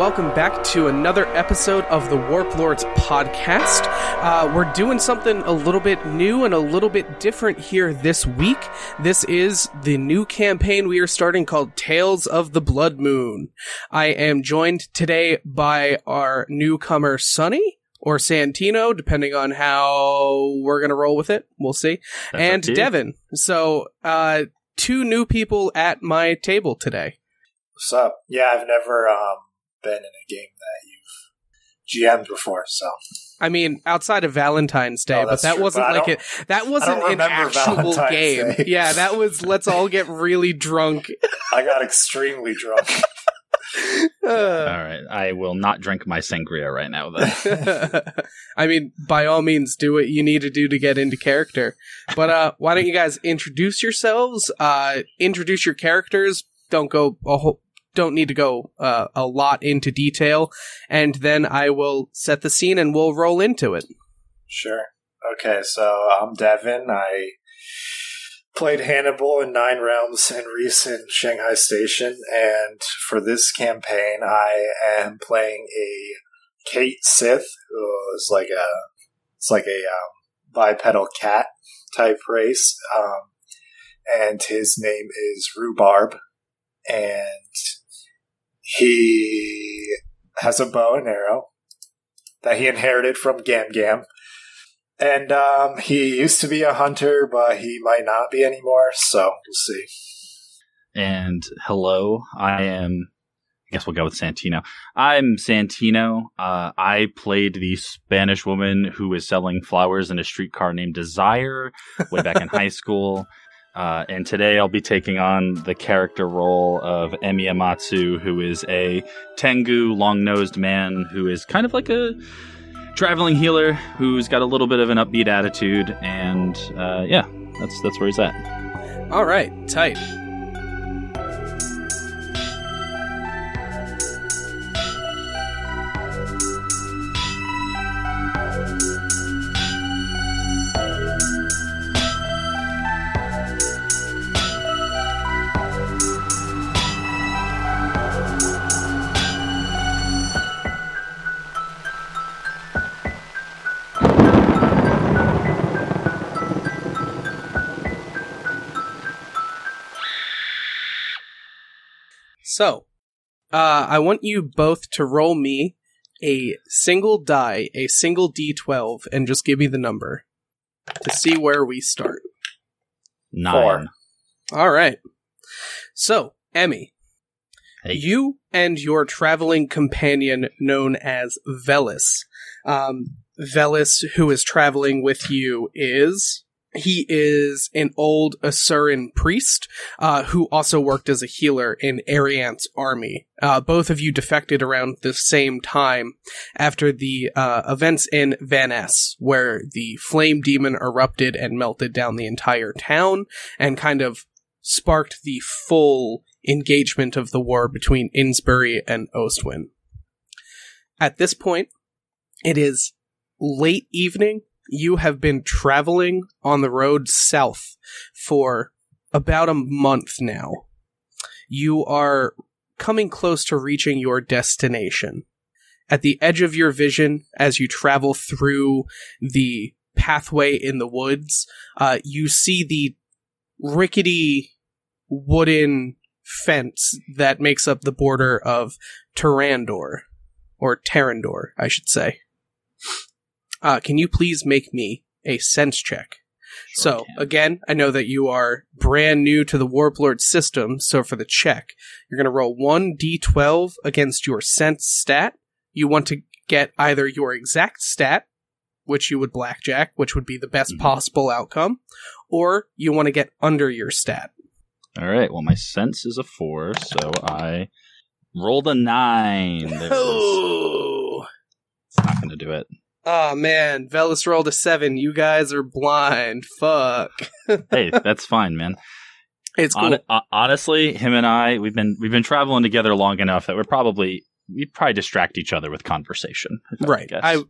and welcome back to another episode of the Warp Lords podcast. Uh, we're doing something a little bit new and a little bit different here this week. This is the new campaign we are starting called Tales of the Blood Moon. I am joined today by our newcomer, Sunny. Or Santino, depending on how we're gonna roll with it. We'll see. That's and up to you. Devin. So, uh, two new people at my table today. What's up? Yeah, I've never um, been in a game that you've GM'd before, so I mean, outside of Valentine's Day, Oh, but that true, wasn't but like it. That wasn't an remember actual Valentine's game. Day. Yeah, that was let's all get really drunk. I got extremely drunk. All Uh, right, I will not drink my sangria right now. Then I mean, by all means, do what you need to do to get into character. But uh, why don't you guys introduce yourselves? Uh, introduce your characters. Don't go a whole. Don't need to go uh, a lot into detail, and then I will set the scene and we'll roll into it. Sure. Okay, so I'm Devin. I played Hannibal in Nine Realms and in Shanghai Station, and for this campaign, I am playing a Cait Sith, who is like a it's like a um, bipedal cat type race, um, and his name is Rhubarb, and he has a bow and arrow that he inherited from Gam Gam. And um, he used to be a hunter, but he might not be anymore, so we'll see. and hello, I am. I guess we'll go with Santino. I'm Santino. Uh, I played the Spanish woman who was selling flowers in a streetcar named Desire way back in high school. Uh, and today I'll be taking on the character role of Emi Amatsu, who is a Tengu long nosed man who is kind of like a traveling healer who's got a little bit of an upbeat attitude. And uh, yeah, that's, that's where he's at. All right, tight. So, uh, I want you both to roll me a single die, a single d12, and just give me the number to see where we start. Nine. Four. All right. So, Emmy, Hey. you and your traveling companion known as Velis. Um, Velis, who is traveling with you, is. He is an old Asuran priest uh, who also worked as a healer in Ariant's army. Uh, both of you defected around the same time after the uh, events in Van Ness, where the flame demon erupted and melted down the entire town and kind of sparked the full engagement of the war between Innsbury and Ostwin. At this point, it is late evening. You have been traveling on the road south for about a month now. You are coming close to reaching your destination. At the edge of your vision, as you travel through the pathway in the woods, uh, you see the rickety wooden fence that makes up the border of Terrandor, or Terrandor, I should say. Uh, can you please make me a sense check? Sure so, can. again, I know that you are brand new to the Warplord system, so for the check, you're going to roll 1d12 against your sense stat. You want to get either your exact stat, which you would blackjack, which would be the best Mhm. possible outcome, or you want to get under your stat. All right. Well, my sense is a four, so I rolled a nine. Oh, It's not going to do it. Oh man, Velis rolled a seven. You guys are blind. Fuck. Hey, that's fine, man. It's cool. Hon- uh, honestly, him and I, we've been we've been traveling together long enough that we're probably we'd probably distract each other with conversation. I right. guess. I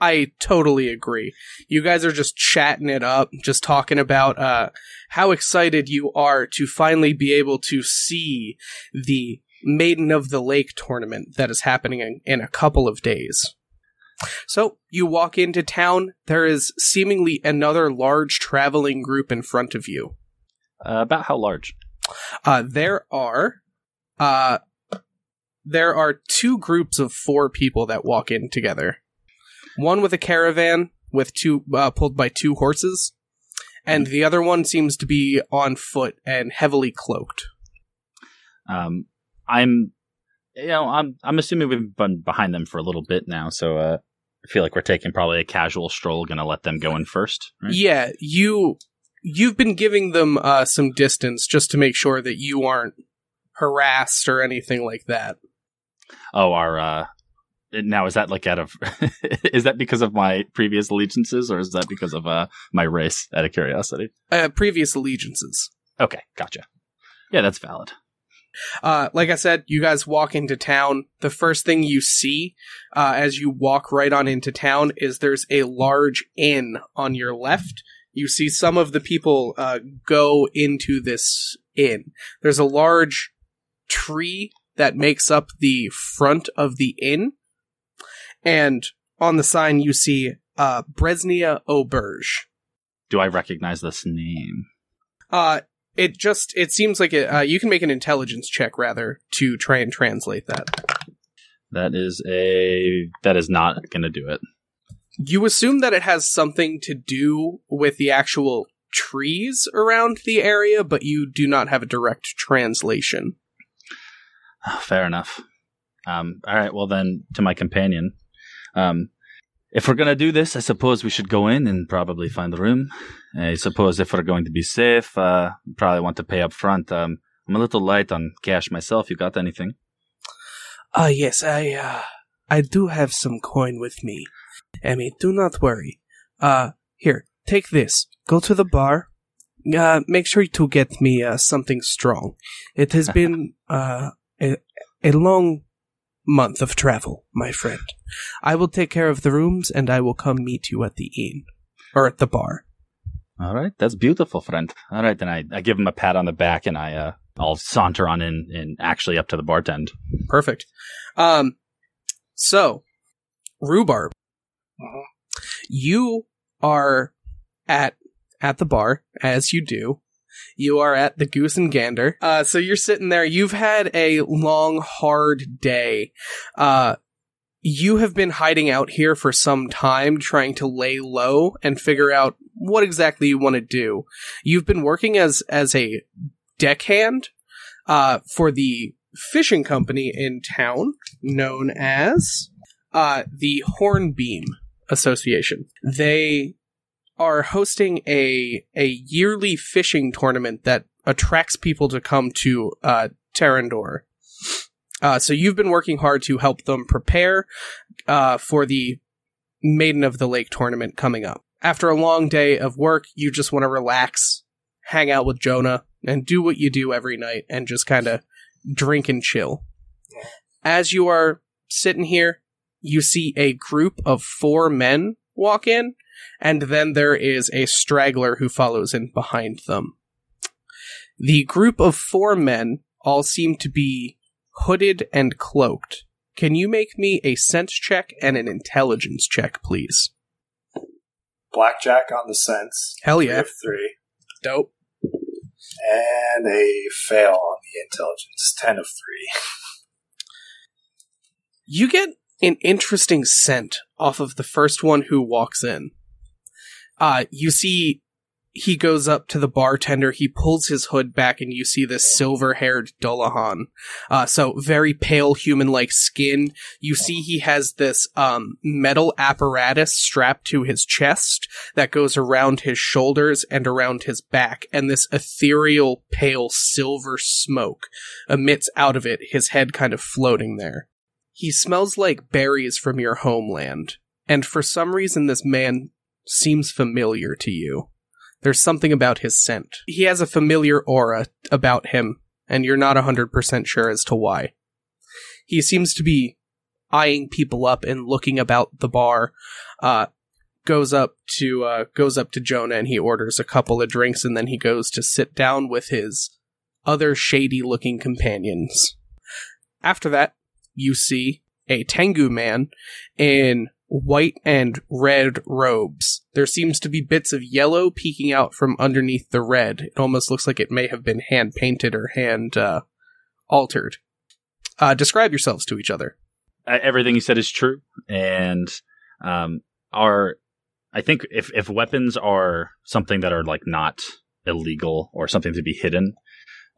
I totally agree. You guys are just chatting it up, just talking about uh how excited you are to finally be able to see the Maiden of the Lake tournament that is happening in, in a couple of days. So you walk into town. There is seemingly another large traveling group in front of you. Uh, about how large? Uh, there are, uh, there are two groups of four people that walk in together. One with a caravan with two uh, pulled by two horses, and the other one seems to be on foot and heavily cloaked. Um, I'm, you know, I'm I'm assuming we've been behind them for a little bit now, so uh, I feel like we're taking probably a casual stroll. Going to let them go in first. Right? Yeah, you you've been giving them uh, some distance just to make sure that you aren't harassed or anything like that. Oh, our uh, now is that like out of is that because of my previous allegiances or is that because of uh my race? Out of curiosity. Uh, previous allegiances. Okay, gotcha. Yeah, that's valid. Uh, like I said, you guys walk into town. The first thing you see uh, as you walk right on into town is there's a large inn on your left. You see some of the people uh, go into this inn. There's a large tree that makes up the front of the inn. And on the sign, you see uh, Bresnia Auberge. Do I recognize this name? Uh, it just it seems like it, uh, you can make an intelligence check rather to try and translate that. That is a that is not going to do it. You assume that it has something to do with the actual trees around the area, but you do not have a direct translation. Fair enough. Um, all right, well then, to my companion. Um, if we're gonna do this, I suppose we should go in and probably find the room. I suppose if we're going to be safe, uh, probably want to pay up front. Um, I'm a little light on cash myself. You got anything? Uh, yes, I, uh, I do have some coin with me. Emmy, do not worry. Uh, here, take this. Go to the bar. Uh, make sure to get me, uh, something strong. It has been, uh, a, a long month of travel, my friend. I will take care of the rooms and I will come meet you at the inn. Or at the bar. All right, that's beautiful, friend. All right, then I, I give him a pat on the back and I uh, I'll saunter on in and actually up to the bartend. Perfect. Um, so rhubarb, you are at at the bar as you do. You are at the Goose and Gander. Uh, so you're sitting there. You've had a long, hard day. Uh, you have been hiding out here for some time, trying to lay low and figure out what exactly you want to do. You've been working as as a deckhand uh, for the fishing company in town, known as uh, the Hornbeam Association. They are hosting a a yearly fishing tournament that attracts people to come to uh, Terrandor. Uh, so you've been working hard to help them prepare uh, for the Maiden of the Lake tournament coming up. After a long day of work, you just want to relax, hang out with Jonah, and do what you do every night, and just kind of drink and chill. As you are sitting here, you see a group of four men walk in, and then there is a straggler who follows in behind them. The group of four men all seem to be hooded and cloaked. Can you make me a sense check and an intelligence check, please? Blackjack on the sense. Hell yeah. of three. Dope. And a fail on the intelligence. Ten of three. You get an interesting scent off of the first one who walks in. Uh, you see he goes up to the bartender, he pulls his hood back, and you see this silver haired Dullahan. Uh, so very pale human like skin. You see he has this, um, metal apparatus strapped to his chest that goes around his shoulders and around his back, and this ethereal pale silver smoke emits out of it, his head kind of floating there. He smells like berries from your homeland, and for some reason this man seems familiar to you. There's something about his scent. He has a familiar aura about him, and you're not 100% sure as to why. He seems to be eyeing people up and looking about the bar. Uh, goes up to uh, goes up to Jonah and he orders a couple of drinks, and then he goes to sit down with his other shady looking companions. After that, you see a Tengu man in white and red robes. There seems to be bits of yellow peeking out from underneath the red. It almost looks like it may have been hand painted or hand uh, altered. Uh, describe yourselves to each other. Uh, everything you said is true, and um, our I think if if weapons are something that are like not illegal or something to be hidden,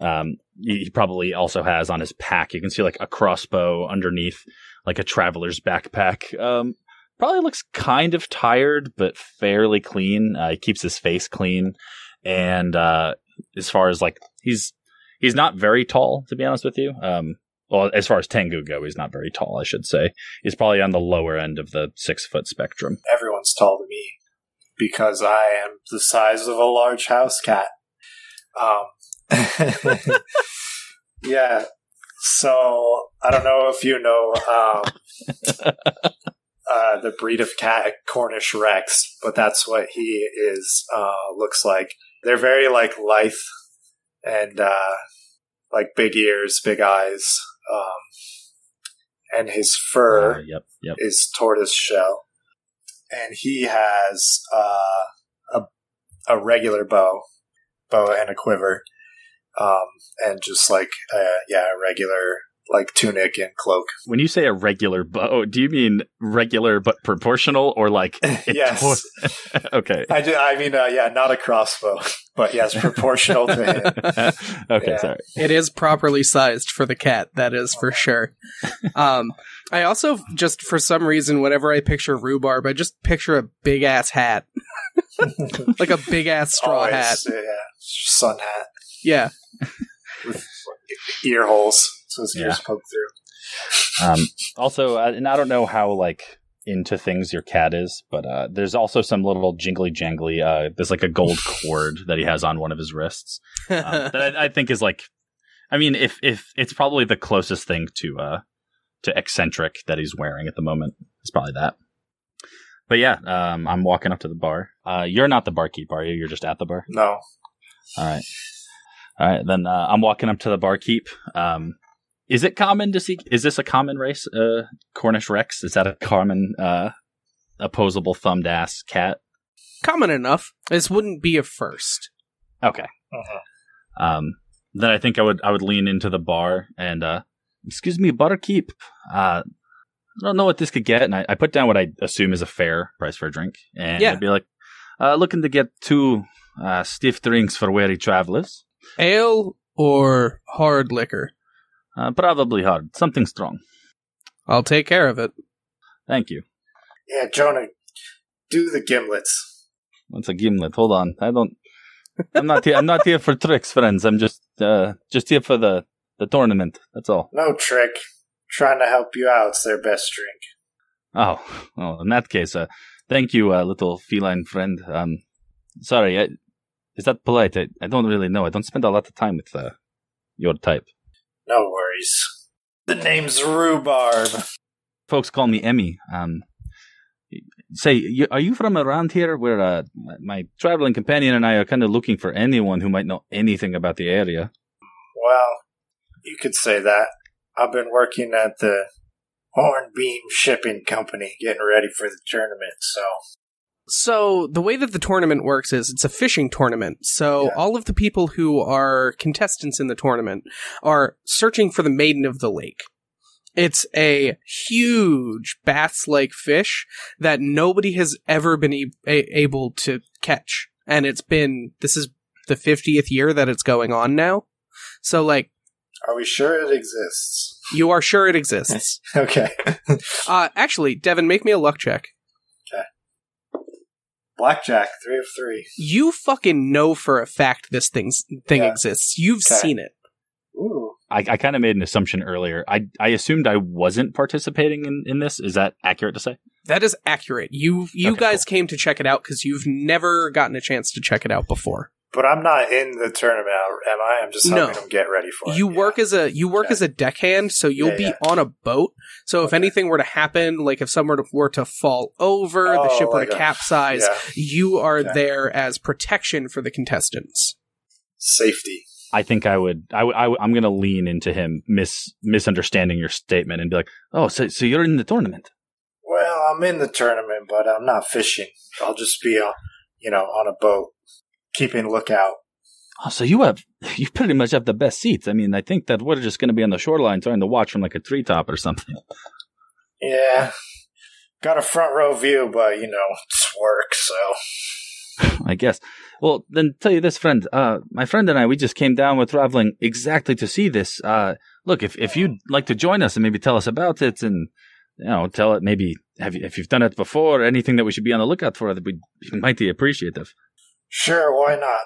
um, he probably also has on his pack. You can see like a crossbow underneath, like a traveler's backpack. Um, probably looks kind of tired, but fairly clean. Uh, he keeps his face clean, and uh, as far as like he's he's not very tall, to be honest with you. Um, well, as far as Tengu go, he's not very tall. I should say he's probably on the lower end of the six foot spectrum. Everyone's tall to me because I am the size of a large house cat. Um, yeah. So I don't know if you know um, uh, the breed of cat, Cornish Rex, but that's what he is. Uh, looks like they're very like lithe and uh, like big ears, big eyes, um, and his fur Uh, yep, yep. is tortoise shell, and he has uh, a a regular bow, bow and a quiver, um, and just like uh, yeah, a regular like tunic and cloak. When you say a regular bow, do you mean regular but proportional, or like Yes. tor- okay. I do, I mean, uh, yeah, not a crossbow, but yes, proportional to him. okay, Yeah. sorry. It is properly sized for the cat, that is for sure. Um, I also just for some reason, whenever I picture rhubarb, I just picture a big ass hat, like a big ass straw Always, hat. yeah, sun hat Yeah, with ear holes so his ears Yeah. poke through. Um, also, uh, and I don't know how like into things your cat is, but uh, there's also some little jingly jangly. Uh, there's like a gold cord that he has on one of his wrists um, that I, I think is like. I mean, if if it's probably the closest thing to uh to eccentric that he's wearing at the moment, it's probably that. But yeah, um, I'm walking up to the bar. Uh, you're not the barkeep, are you? You're just at the bar. No, All right. All right. Then uh, I'm walking up to the barkeep. Um, is it common to see? Is this a common race? Uh, Cornish Rex? Is that a common uh, opposable thumbed ass cat? common enough. This wouldn't be a first. Okay. uh-huh. Um, then I think I would I would lean into the bar and uh, excuse me, butterkeep. Uh, I don't know what this could get, and I, I put down what I assume is a fair price for a drink, and Yeah. I'd be like, uh, looking to get two uh, stiff drinks for weary travelers. Ale or hard liquor. Uh, probably hard, something strong. I'll take care of it. Thank you. yeah, Jonah, do the gimlets. What's a gimlet? Hold on. I don't. I'm not here. I'm not here for tricks, friends. I'm just uh just here for the the tournament. That's all. No trick. Trying to help you out. It's their best drink. Oh, well, in that case, uh, thank you, uh, little feline friend. Um, sorry, I, is that polite? I, I don't really know. I don't spend a lot of time with uh, your type. No worries. The name's Rhubarb. Folks call me Emmy. Um, say, you, are you from around here? Where uh, my traveling companion and I are kind of looking for anyone who might know anything about the area. Well, you could say that. I've been working at the Hornbeam Shipping Company, getting ready for the tournament. So So the way that the tournament works is it's a fishing tournament. So Yeah. all of the people who are contestants in the tournament are searching for the maiden of the lake. It's a huge bass-like fish that nobody has ever been e- a- able to catch. And it's been this is the 50th year that it's going on now. So like are we sure it exists? you are sure it exists. Okay. uh actually, Devin, make me a luck check. Blackjack, three of three. You fucking know for a fact this thing's thing Yeah. exists. You've Okay. seen it. Ooh. I, I kind of made an assumption earlier. I I assumed I wasn't participating in, in this. Is that accurate to say? That is accurate. You you Okay, guys came to check it out because you've never gotten a chance to check it out before. But I'm not in the tournament, am I? I'm just helping No. them get ready for it. You Yeah. work as a you work Okay. as a deckhand, so you'll Yeah, be yeah. on a boat. So if anything were to happen, like if someone were to fall over, the Oh, ship were like to capsize, Yeah. you are Okay. there as protection for the contestants. Safety. I think I would. I, I am going to lean into him mis misunderstanding your statement and be like, "Oh, so so you're in the tournament." Well, I'm in the tournament, but I'm not fishing. I'll just be, uh, you know, on a boat, keeping lookout. Oh, so you have you pretty much have the best seats. I mean, I think that we're just going to be on the shoreline trying to watch from like a treetop or something. Yeah, got a front row view, but you know, it's work, so. I guess. Well, then tell you this, friend. Uh, my friend and I, we just came down. We're traveling exactly to see this. Uh, look, if if you'd like to join us and maybe tell us about it, and you know, tell it maybe have you, if you've done it before, anything that we should be on the lookout for, that we might be appreciative. Sure, why not?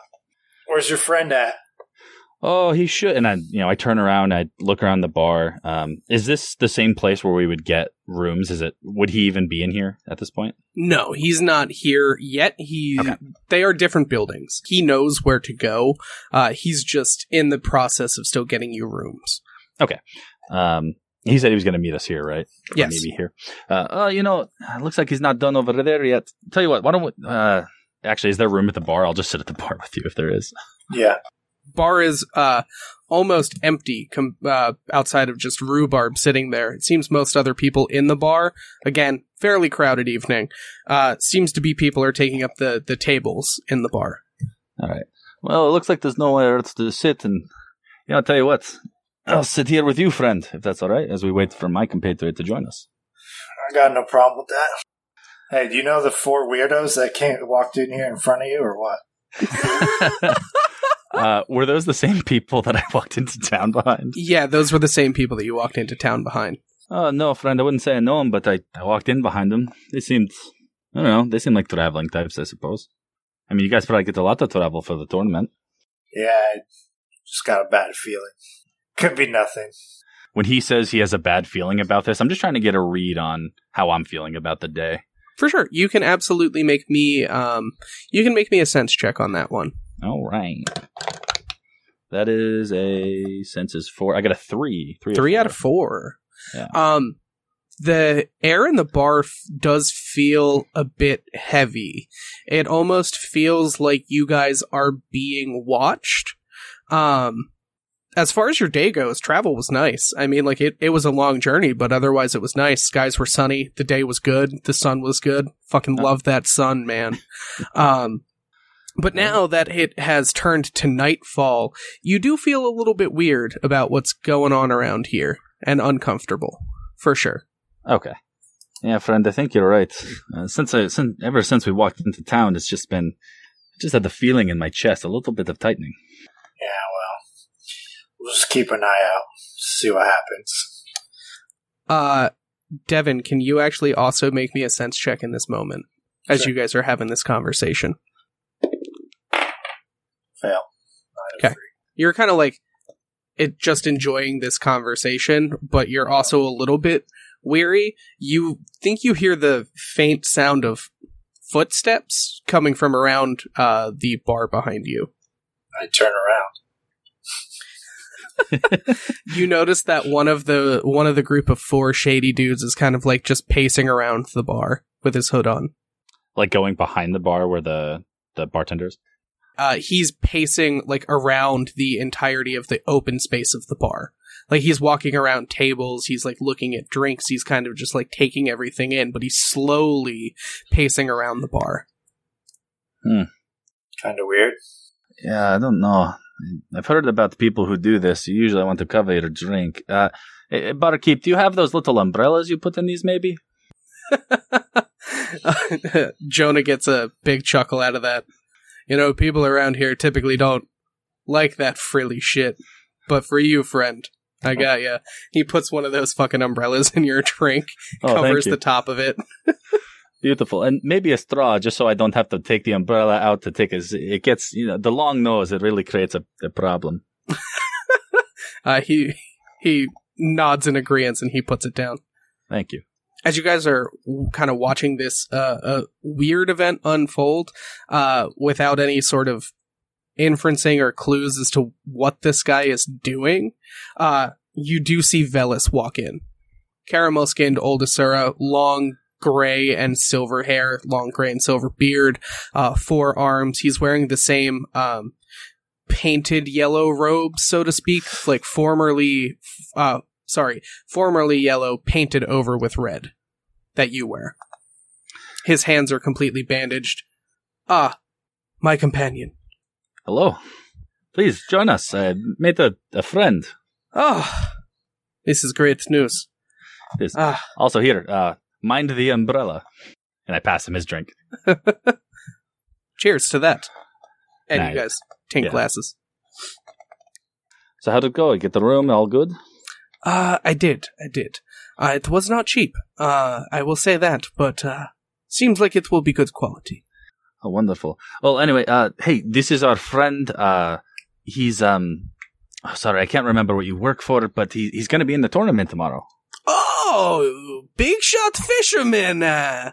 Where's your friend at? Oh, he should. And I, you know, I turn around, I look around the bar. Um, is this the same place where we would get rooms? Is it? Would he even be in here at this point? No, he's not here yet. He, okay. they are different buildings. He knows where to go. Uh, he's just in the process of still getting you rooms. Okay. Um, he said he was going to meet us here, right? Yes. maybe here. Uh, oh, you know, looks like he's not done over there yet. Tell you what, why don't we, uh, actually, is there room at the bar? I'll just sit at the bar with you if there is. Yeah bar is uh, almost empty com- uh, outside of just rhubarb sitting there. It seems most other people in the bar, again, fairly crowded evening, uh, seems to be people are taking up the, the tables in the bar. All right. Well, it looks like there's nowhere else to sit, and you know, I'll tell you what, I'll sit here with you, friend, if that's all right, as we wait for my compatriot to join us. I got no problem with that. Hey, do you know the four weirdos that came walked in here in front of you, or what? Uh, were those the same people that I walked into town behind? Yeah, those were the same people that you walked into town behind. Oh, no, friend. I wouldn't say I know them, but I, I walked in behind them. They seemed, I don't know, they seemed like traveling types, I suppose. I mean, you guys probably get a lot of travel for the tournament. Yeah, I just got a bad feeling. Could be nothing. When he says he has a bad feeling about this, I'm just trying to get a read on how I'm feeling about the day. For sure. You can absolutely make me, um, you can make me a sense check on that one. All right. That is a senses four. I got a three. Three, three out of four. Yeah. Um, the air in the bar f- does feel a bit heavy. It almost feels like you guys are being watched. Um, as far as your day goes, travel was nice. I mean, like it, it was a long journey, but otherwise it was nice. Skies were sunny. The day was good. The sun was good. Fucking love that sun, man. Um, but now that it has turned to nightfall, you do feel a little bit weird about what's going on around here and uncomfortable, for sure. Okay. Yeah, friend, I think you're right. Uh, since I, since ever since we walked into town, it's just been, I just had the feeling in my chest, a little bit of tightening. Yeah, well, just keep an eye out, see what happens. Uh, Devin, can you actually also make me a sense check in this moment as sure. you guys are having this conversation? Fail. Okay. You're kind of like it just enjoying this conversation, but you're also a little bit weary. You think you hear the faint sound of footsteps coming from around uh, the bar behind you. I turn around. You notice that one of the one of the group of four shady dudes is kind of like just pacing around the bar with his hood on, like going behind the bar where the the bartenders uh, he's pacing like around the entirety of the open space of the bar. Like he's walking around tables, he's like looking at drinks, he's kind of just like taking everything in, but he's slowly pacing around the bar. Hmm. Kind of weird. Yeah, I don't know. I've heard about the people who do this. You usually want to cover your drink. Uh, eh, eh, Barkeep, do you have those little umbrellas you put in these, maybe? Jonah gets a big chuckle out of that. You know, people around here typically don't like that frilly shit. But for you, friend, I oh. got ya. He puts one of those fucking umbrellas in your drink, oh, covers the top of it. Beautiful, and maybe a straw, just so I don't have to take the umbrella out to take a. It gets you know the long nose. It really creates a, a problem. uh, he he nods in agreement and he puts it down. Thank you as you guys are kind of watching this uh, weird event unfold uh, without any sort of inferencing or clues as to what this guy is doing, uh, you do see Velis walk in. Caramel skinned old Asura, long gray and silver hair, long gray and silver beard, uh, four arms. He's wearing the same um, painted yellow robe, so to speak, like formerly, uh, sorry, formerly yellow, painted over with red, that you wear. His hands are completely bandaged. Ah, my companion. Hello. Please join us. I made a, a friend. Ah, this is great news. This. Ah, Also here, uh, mind the umbrella. And I pass him his drink. cheers to that. And Nice. you guys tink Yeah. glasses. So how'd it go? Get the room all good? Uh, I did, I did. Uh, it was not cheap. Uh, I will say that, but, uh, seems like it will be good quality. Oh, wonderful. Well, anyway, uh, hey, this is our friend. Uh, he's um, oh, sorry, I can't remember what you work for, but he, he's going to be in the tournament tomorrow. Oh, big shot fisherman. Uh,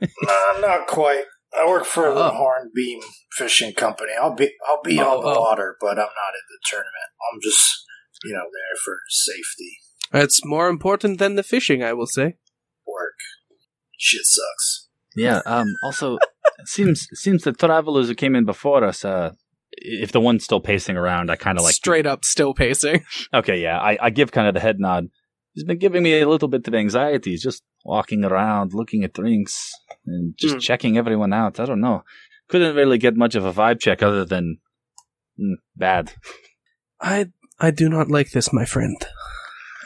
no, not quite. I work for the Oh. Hornbeam Fishing Company. I'll be I'll be Oh, on the oh. water, but I'm not in the tournament. I'm just you know there for safety it's more important than the fishing, I will say. work. Shit sucks. Yeah. Um. Also, it seems seems the travelers who came in before us. Uh, if the one's still pacing around, I kind of like. Straight up, still pacing. Okay, yeah, I, I give kind of the head nod. He's been giving me a little bit of anxiety. He's just walking around, looking at drinks, and just Hmm. checking everyone out. I don't know. Couldn't really get much of a vibe check other than mm, bad. I I do not like this, my friend.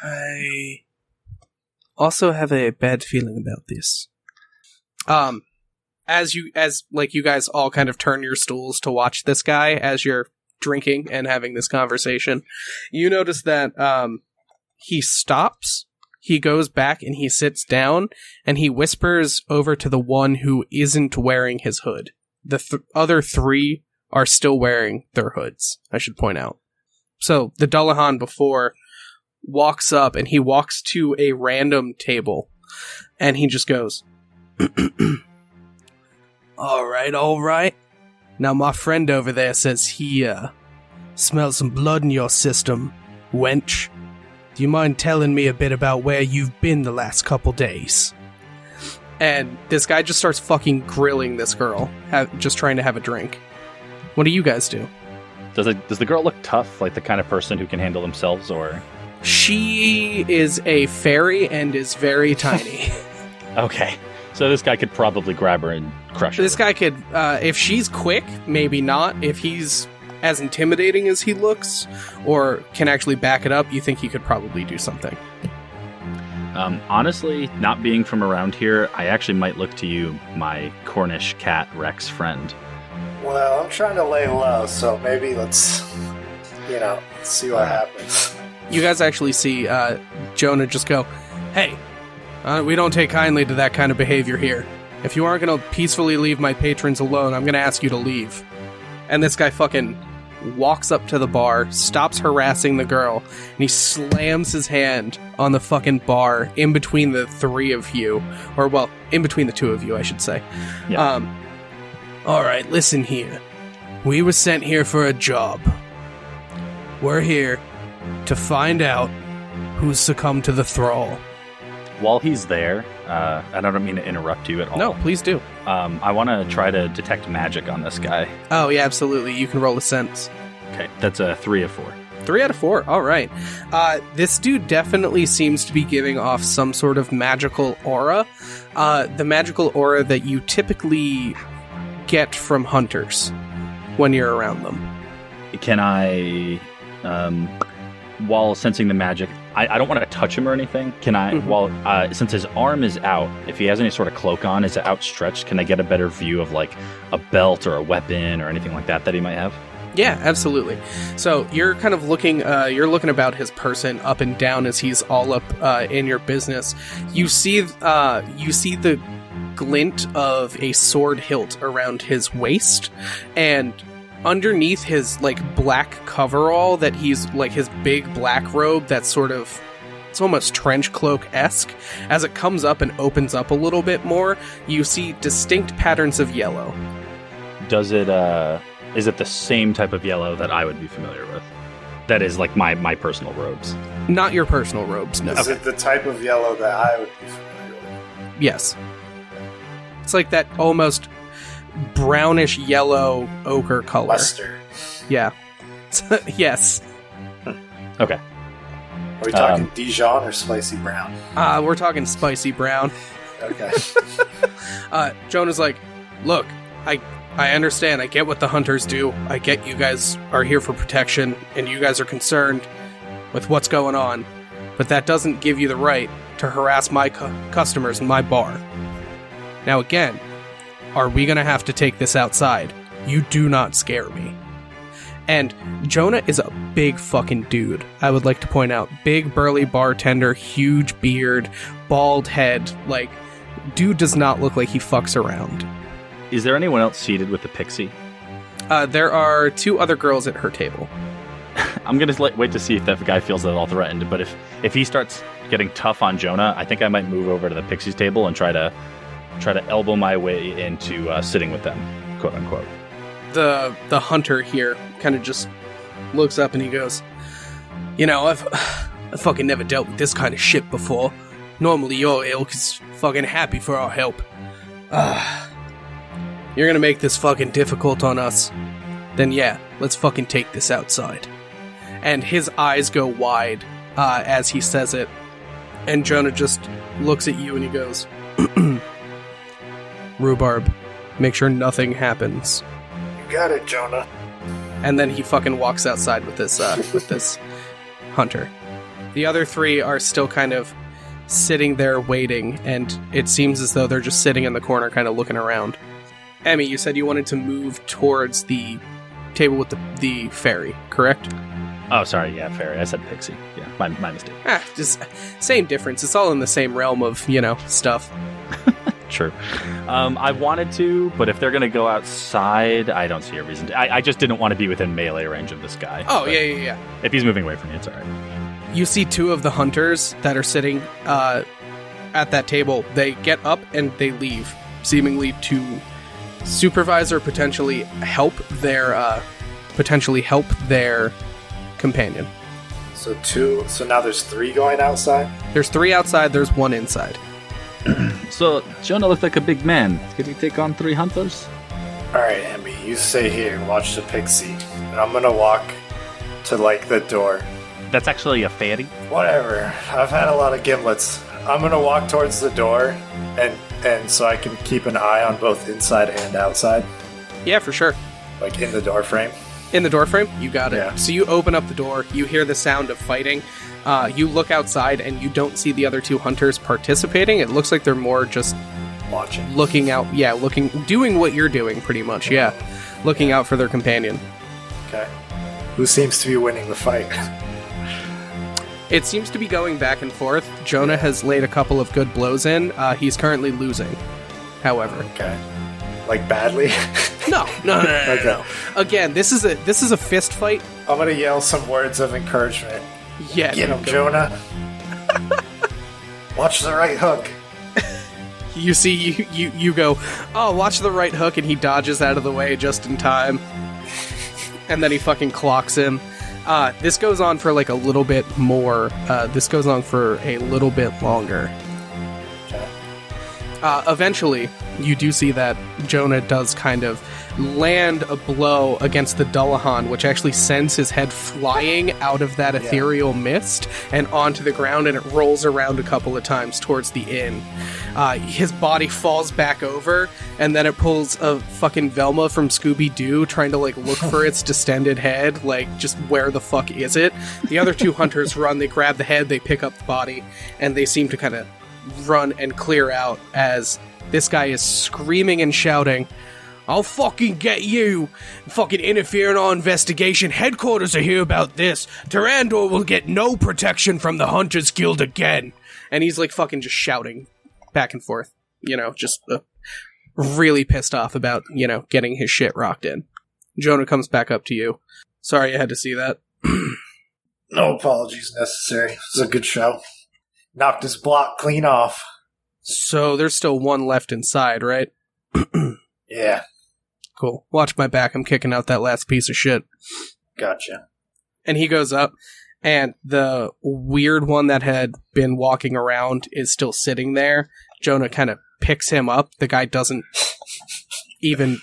I also have a bad feeling about this. Um as you as like you guys all kind of turn your stools to watch this guy as you're drinking and having this conversation, you notice that um he stops, he goes back and he sits down and he whispers over to the one who isn't wearing his hood. The th- other 3 are still wearing their hoods, I should point out. So the Dullahan before walks up and he walks to a random table and he just goes, All right, all right. Now my friend over there says he uh smells some blood in your system, wench. Do you mind telling me a bit about where you've been the last couple days? And this guy just starts fucking grilling this girl, ha- just trying to have a drink. What do you guys do? Does it? Does the girl look tough, like the kind of person who can handle themselves, or She is a fairy and is very tiny. okay? So this guy could probably grab her and crush her. this guy could, uh, if she's quick, maybe not. If he's as intimidating as he looks, or can actually back it up, you think he could probably do something. Um, honestly, not being from around here, I actually might look to you, my Cornish cat Rex friend. Well, I'm trying to lay low, so maybe let's you know see what happens. You guys actually see uh, Jonah just go, "Hey, uh, we don't take kindly to that kind of behavior here. If you aren't going to peacefully leave my patrons alone, I'm going to ask you to leave." And this guy fucking walks up to the bar, stops harassing the girl, and he slams his hand on the fucking bar in between the three of you, or well, in between the two of you, I should say. Yeah. Um, all right, listen here. We were sent here for a job. We're here to find out who's succumbed to the thrall. While he's there, uh, and I don't mean to interrupt you at all. No, please do. Um, I want to try to detect magic on this guy. Oh, yeah, absolutely. You can roll a sense. Okay, that's a three of four. Three out of four. All right. Uh, this dude definitely seems to be giving off some sort of magical aura. Uh, the magical aura that you typically get from hunters when you're around them. Can I, um, while sensing the magic, I, I don't want to touch him or anything. Can I, Mhm. while uh, since his arm is out, if he has any sort of cloak on, is it outstretched? Can I get a better view of like a belt or a weapon or anything like that that he might have? Yeah, absolutely. So you're kind of looking, uh, you're looking about his person up and down as he's all up uh, in your business. You see, uh, you see the glint of a sword hilt around his waist, and underneath his like black coverall, that he's like his big black robe. That's sort of. It's almost trench cloak esque. As it comes up and opens up a little bit more, you see distinct patterns of yellow. Does it? uh Is it the same type of yellow that I would be familiar with? That is like my my personal robes. Not your personal robes, no. Is it the type of yellow that I would be familiar with? Yes. It's like that almost brownish yellow ochre color. Luster. Yeah. yes. Okay. Are we talking Um, Dijon or spicy brown? Uh, we're talking spicy brown. Okay. Uh, Jonah's like, look, I I understand. I get what the hunters do. I get you guys are here for protection, and you guys are concerned with what's going on. But that doesn't give you the right to harass my cu- customers in my bar. Now, again, are we gonna have to take this outside? You do not scare me. And Jonah is a big fucking dude. I would like to point out, big burly bartender, huge beard, bald head, like dude does not look like he fucks around. Is there anyone else seated with the pixie? Uh, there are two other girls at her table. I'm gonna let, wait to see if that guy feels at all threatened. But if if he starts getting tough on Jonah, I think I might move over to the Pixies table and try to try to elbow my way into uh, sitting with them, quote unquote. The the hunter here kind of just looks up and he goes, "You know, I've I fucking never dealt with this kind of shit before. Normally, your ilk is fucking happy for our help. Ah, you're gonna make this fucking difficult on us. Then yeah, let's fucking take this outside." And his eyes go wide uh, as he says it, and Jonah just looks at you and he goes, "Rhubarb, make sure nothing happens." you got it, Jonah. and then he fucking walks outside with this uh, with this hunter. The other three are still kind of sitting there waiting, and it seems as though they're just sitting in the corner, kind of looking around. Emmy, you said you wanted to move towards the table with the the fairy, correct? Oh, sorry, yeah, fairy. I said Pixie. Yeah, my, my mistake. Ah, just same difference. It's all in the same realm of you know stuff. True. Um, I wanted to, but if they're gonna go outside, I don't see a reason to. I, I just didn't want to be within melee range of this guy. Oh But yeah, yeah, yeah. If he's moving away from me, it's alright. you see two of the hunters that are sitting uh, at that table. They get up and they leave, seemingly to supervise or potentially help their uh, potentially help their companion. So two. So now there's three going outside. There's three outside. There's one inside. So Jonah looked like a big man. Can he take on three hunters? All right, Emmy, you stay here and watch the pixie, and I'm gonna walk to like the door. That's actually a fairy. Whatever. I've had a lot of gimlets. I'm gonna walk towards the door, and and so I can keep an eye on both inside and outside, Yeah, for sure. like in the door frame. In the door frame? you got it. Yeah. So you open up the door, you hear the sound of fighting. Uh, you look outside and you don't see the other two hunters participating. It looks like they're more just Watching. looking out yeah looking doing what you're doing pretty much yeah looking out for their companion Okay. Who seems to be winning the fight? it seems to be going back and forth jonah has laid a couple of good blows in uh, he's currently losing however okay. Like badly. no no no no, no, Okay. no. again this is a this is a fist fight I'm gonna yell some words of encouragement. Yeah Get him. Jonah. Watch the right hook. you see you, you you go oh watch the right hook and he dodges out of the way just in time and then he fucking clocks him uh, this goes on for like a little bit more uh, this goes on for a little bit longer. Uh, eventually you do see that jonah does kind of land a blow against the dullahan which actually sends his head flying out of that ethereal mist and onto the ground and it rolls around a couple of times towards the inn. Uh, his body falls back over and then it pulls a fucking velma from scooby-doo trying to like look for its distended head like just where the fuck is it? The other two hunters run they grab the head they pick up the body and they seem to kind of run and clear out as this guy is screaming and shouting I'll fucking get you! Fucking interfere in our investigation. Headquarters are here about this. Durandor will get no protection from the Hunters Guild again. And he's like fucking just shouting back and forth. You know, just uh, really pissed off about, you know, getting his shit rocked in. Jonah comes back up to you. Sorry I had to see that. No apologies necessary. It's a good show. Knocked his block clean off. So there's still one left inside, right? Yeah, Cool. Watch my back. I'm kicking out that last piece of shit. gotcha. and he goes up and the weird one that had been walking around is still sitting there jonah kind of picks him up the guy doesn't even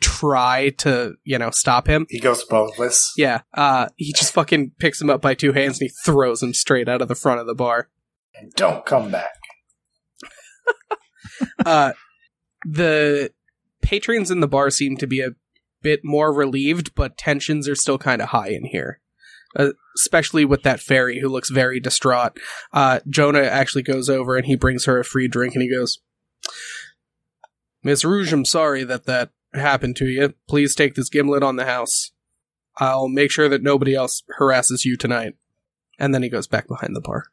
try to, you know, stop him. He goes boneless. Yeah, uh, he just fucking picks him up by two hands and he throws him straight out of the front of the bar. And don't come back. Uh, the patrons in the bar seem to be a bit more relieved, but tensions are still kind of high in here. Uh, especially with that fairy who looks very distraught. Uh, Jonah actually goes over and he brings her a free drink and he goes, Miss Rouge, I'm sorry that that happened to you. Please take this gimlet on the house. I'll make sure that nobody else harasses you tonight. And then he goes back behind the bar.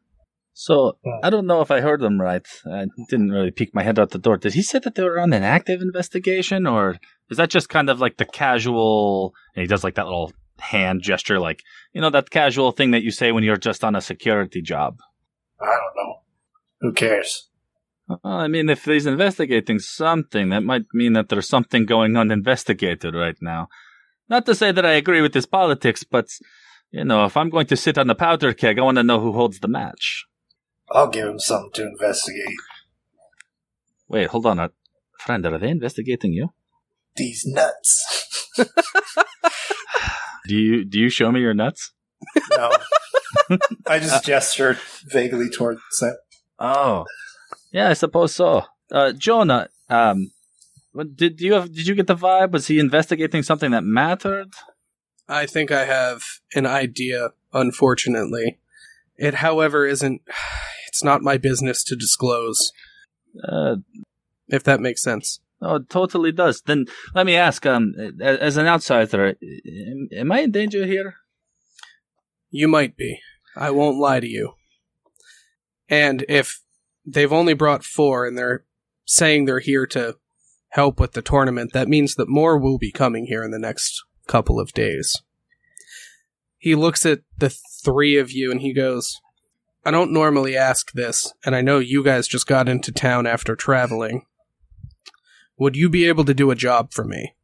So I don't know if I heard them right. I didn't really peek my head out the door. Did he say that they were on an active investigation, or is that just kind of like the casual? And he does like that little hand gesture, like you know that casual thing that you say when you're just on a security job. I don't know. Who cares? Well, I mean, if he's investigating something, that might mean that there's something going uninvestigated right now. Not to say that I agree with his politics, but you know, if I'm going to sit on the powder keg, I want to know who holds the match. I'll give him something to investigate. Wait, hold on, friend. Are they investigating you? These nuts. Do you do you show me your nuts? no. I just gestured vaguely towards it. Oh, yeah, I suppose so. Uh, Jonah, um, did you have? Did you get the vibe? Was he investigating something that mattered? I think I have an idea, unfortunately. It, however, isn't. It's not my business to disclose, Uh, if that makes sense. oh, it totally does. Then let me ask. Um, as an outsider, am- am I in danger here? You might be. I won't lie to you. And if they've only brought four and they're saying they're here to help with the tournament, that means that more will be coming here in the next couple of days. He looks at the three of you and he goes, I don't normally ask this, and I know you guys just got into town after traveling. Would you be able to do a job for me?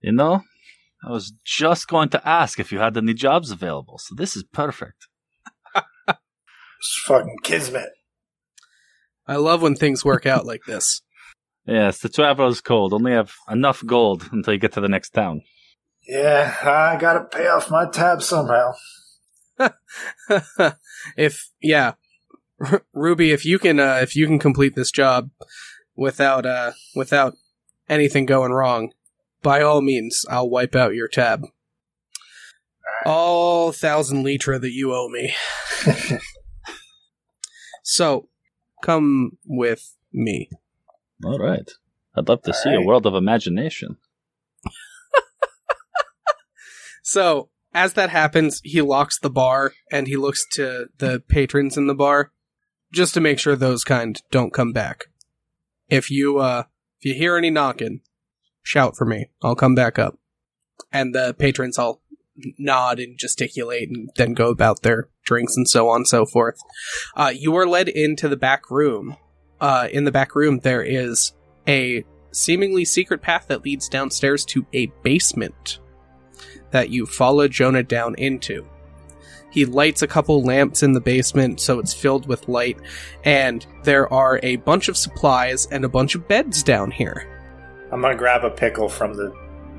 You know, I was just going to ask if you had any jobs available. So this is perfect. It's fucking kismet. I love when things work out like this. Yes, the traveler's cold. Only have enough gold until you get to the next town. Yeah, I gotta pay off my tab somehow. if yeah, Ruby, if you can, uh, if you can complete this job without uh, without anything going wrong, by all means, I'll wipe out your tab. All thousand litra that you owe me. so, come with me. All right. I'd love to All see a world of imagination. So, as that happens, he locks the bar and he looks to the patrons in the bar just to make sure those kind don't come back. If you uh if you hear any knocking, shout for me. I'll come back up. And the patrons all nod and gesticulate and then go about their drinks and so on and so forth. Uh you are led into the back room. Uh in the back room there is a seemingly secret path that leads downstairs to a basement that you follow Jonah down into. He lights a couple lamps in the basement so it's filled with light, and there are a bunch of supplies and a bunch of beds down here. I'm gonna grab a pickle from the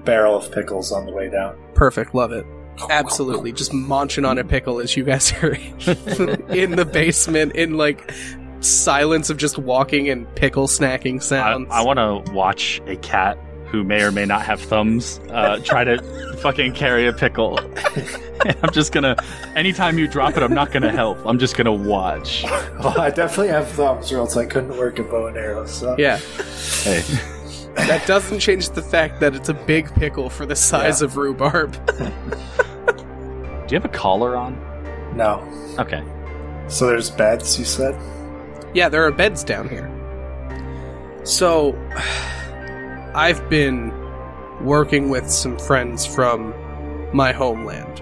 barrel of pickles on the way down. Perfect, love it. Absolutely, just munching on a pickle as you guys are in the basement in like silence of just walking and pickle snacking I, sounds. I want to watch a cat who may or may not have thumbs uh, try to fucking carry a pickle. I'm just gonna. Anytime you drop it, I'm not gonna help. I'm just gonna watch. Well, I definitely have thumbs, or else I couldn't work a bow and arrow. So yeah, Hey, that doesn't change the fact that it's a big pickle for the size Yeah. of rhubarb. do you have a collar on? no. Okay. So there's beds. You said. Yeah, there are beds down here. So, I've been working with some friends from my homeland.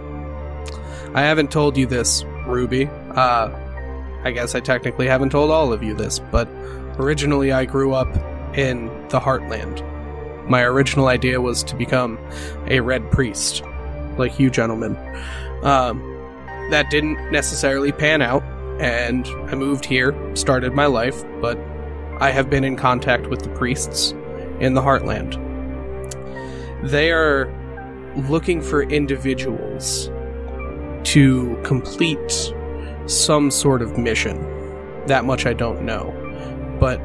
I haven't told you this, Ruby. Uh, I guess I technically haven't told all of you this, but originally I grew up in the Heartland. My original idea was to become a red priest, like you gentlemen. Um, that didn't necessarily pan out and I moved here, started my life, but I have been in contact with the priests in the Heartland. They are looking for individuals to complete some sort of mission. That much I don't know. But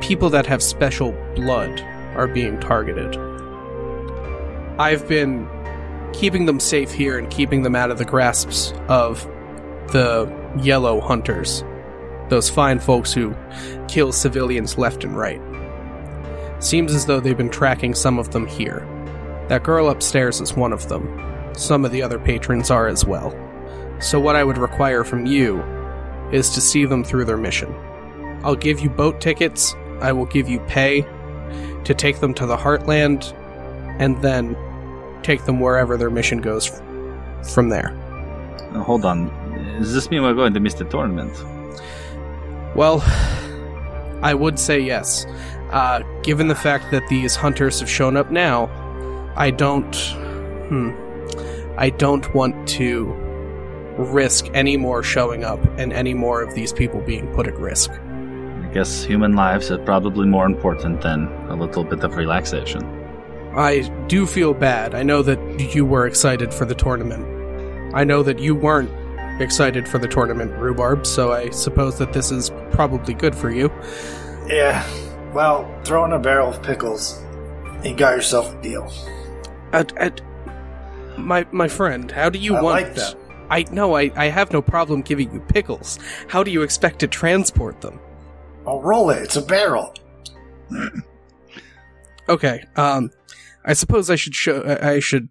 people that have special blood are being targeted. I've been keeping them safe here and keeping them out of the grasps of the yellow hunters. Those fine folks who kill civilians left and right. Seems as though they've been tracking some of them here. That girl upstairs is one of them. Some of the other patrons are as well. So, what I would require from you is to see them through their mission. I'll give you boat tickets, I will give you pay to take them to the Heartland, and then take them wherever their mission goes f- from there. Uh, hold on. Does this mean we're going to miss the tournament? Well, I would say yes. Uh, given the fact that these hunters have shown up now, I don't. Hmm. I don't want to risk any more showing up and any more of these people being put at risk. I guess human lives are probably more important than a little bit of relaxation. I do feel bad. I know that you were excited for the tournament. I know that you weren't excited for the tournament, Rhubarb, so I suppose that this is probably good for you. Yeah. Well, throw in a barrel of pickles. You got yourself a deal. At, at, my my friend, how do you I want like that. I no, I, I have no problem giving you pickles. How do you expect to transport them? I'll roll it. It's a barrel. Okay, um, I suppose I should show I should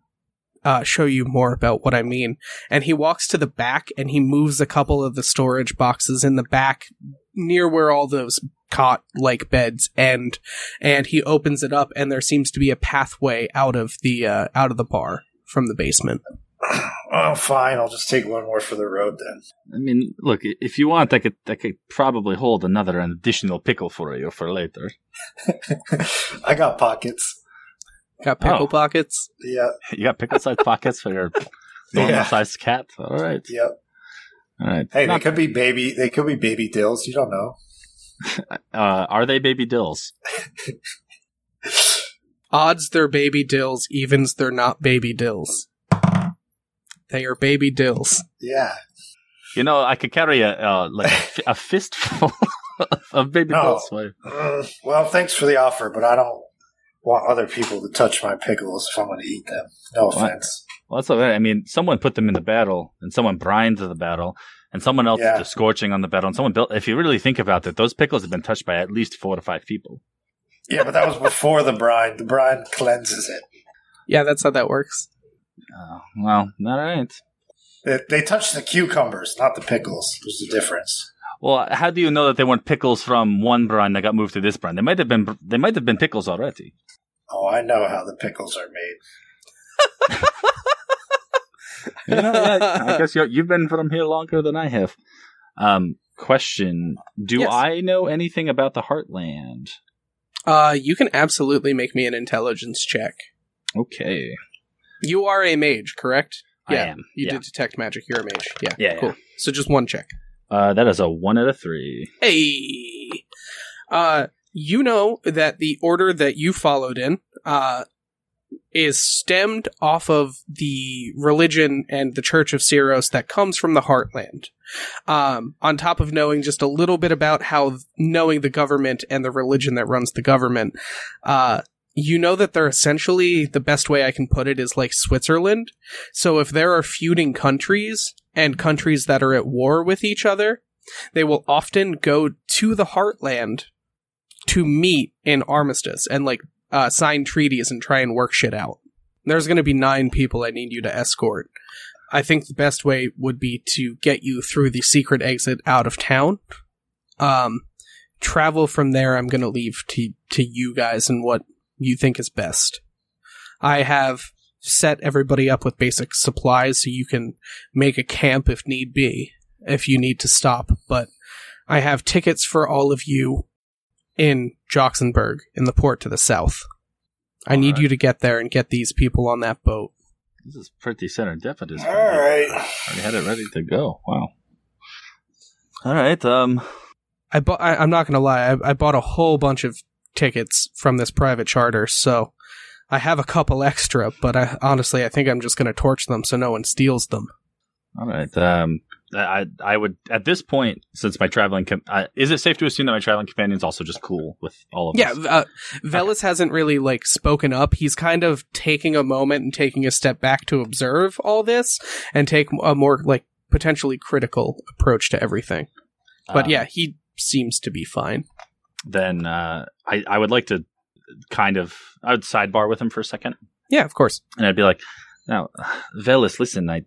uh, show you more about what I mean. And he walks to the back and he moves a couple of the storage boxes in the back near where all those cot like beds end, and he opens it up and there seems to be a pathway out of the uh, out of the bar from the basement. Oh, fine. I'll just take one more for the road then. I mean, look, if you want, I could, I could probably hold another additional pickle for you for later. I got pockets. Got pickle Oh. pockets. Yeah. You got pickle-sized pockets for your Yeah. normal-sized cat. All right, Yep. All right. Hey, they Not- could be baby. They could be baby dills. You don't know. uh, are they baby dills? Odds they're baby dills, evens they're not baby dills. They are baby dills. Yeah. You know, I could carry a uh, like a, a fistful of baby No. dills. for you. Mm, well, thanks for the offer, but I don't want other people to touch my pickles if I'm going to eat them. No What? offense. Well, that's all right. I mean, someone put them in the battle, and someone brined the battle, and someone else Yeah. did scorching on the battle, and someone built. If you really think about it, those pickles have been touched by at least four to five people. Yeah, but that was before the brine. The brine cleanses it. Yeah, that's how that works. Uh, well, all right. They, they touched the cucumbers, not the pickles. There's a difference. Well, how do you know that they weren't pickles from one brine that got moved to this brine? They might have been. They might have been pickles already. Oh, I know how the pickles are made. You know, yeah, I guess you're, you've been from here longer than I have. Um, question: Do Yes. I know anything about the Heartland? Uh, you can absolutely make me an intelligence check. Okay, You are a mage, correct? I Yeah, am. You yeah. did detect magic. You're a mage. Yeah. Yeah, Cool. So just one check. Uh, that is a one out of three. Hey. Uh, you know that the order that you followed in, uh, is stemmed off of the religion and the Church of Syros that comes from the Heartland. Um, on top of knowing just a little bit about how knowing the government and the religion that runs the government, uh, you know that they're essentially the best way I can put it is like Switzerland. So if there are feuding countries and countries that are at war with each other, they will often go to the heartland to meet in armistice and like uh, sign treaties and try and work shit out. There's going to be nine people I need you to escort. I think the best way would be to get you through the secret exit out of town. Um, travel from there. I'm going to leave to to you guys and what you think is best. I have set everybody up with basic supplies so you can make a camp if need be, if you need to stop. But I have tickets for all of you in Joxenberg, in the port to the south. I need Alright. you to get there and get these people on that boat. This is pretty serendipitous. All right. Already had it ready to go. Wow. All right. Um. I bought. I, I'm not gonna lie. I, I bought a whole bunch of tickets from this private charter, so I have a couple extra, but I, honestly, I think I'm just going to torch them so no one steals them. All right. Um, I I would at this point, since my traveling, com- uh, is it safe to assume that my traveling companion's also just cool with all of this. Yeah, us? uh, Velis hasn't really like spoken up. He's kind of taking a moment and taking a step back to observe all this and take a more like potentially critical approach to everything. But Um, yeah, he seems to be fine. Then uh, I I would like to kind of I would sidebar with him for a second. Yeah, of course. and I'd be like, "Now, Velis, listen, I,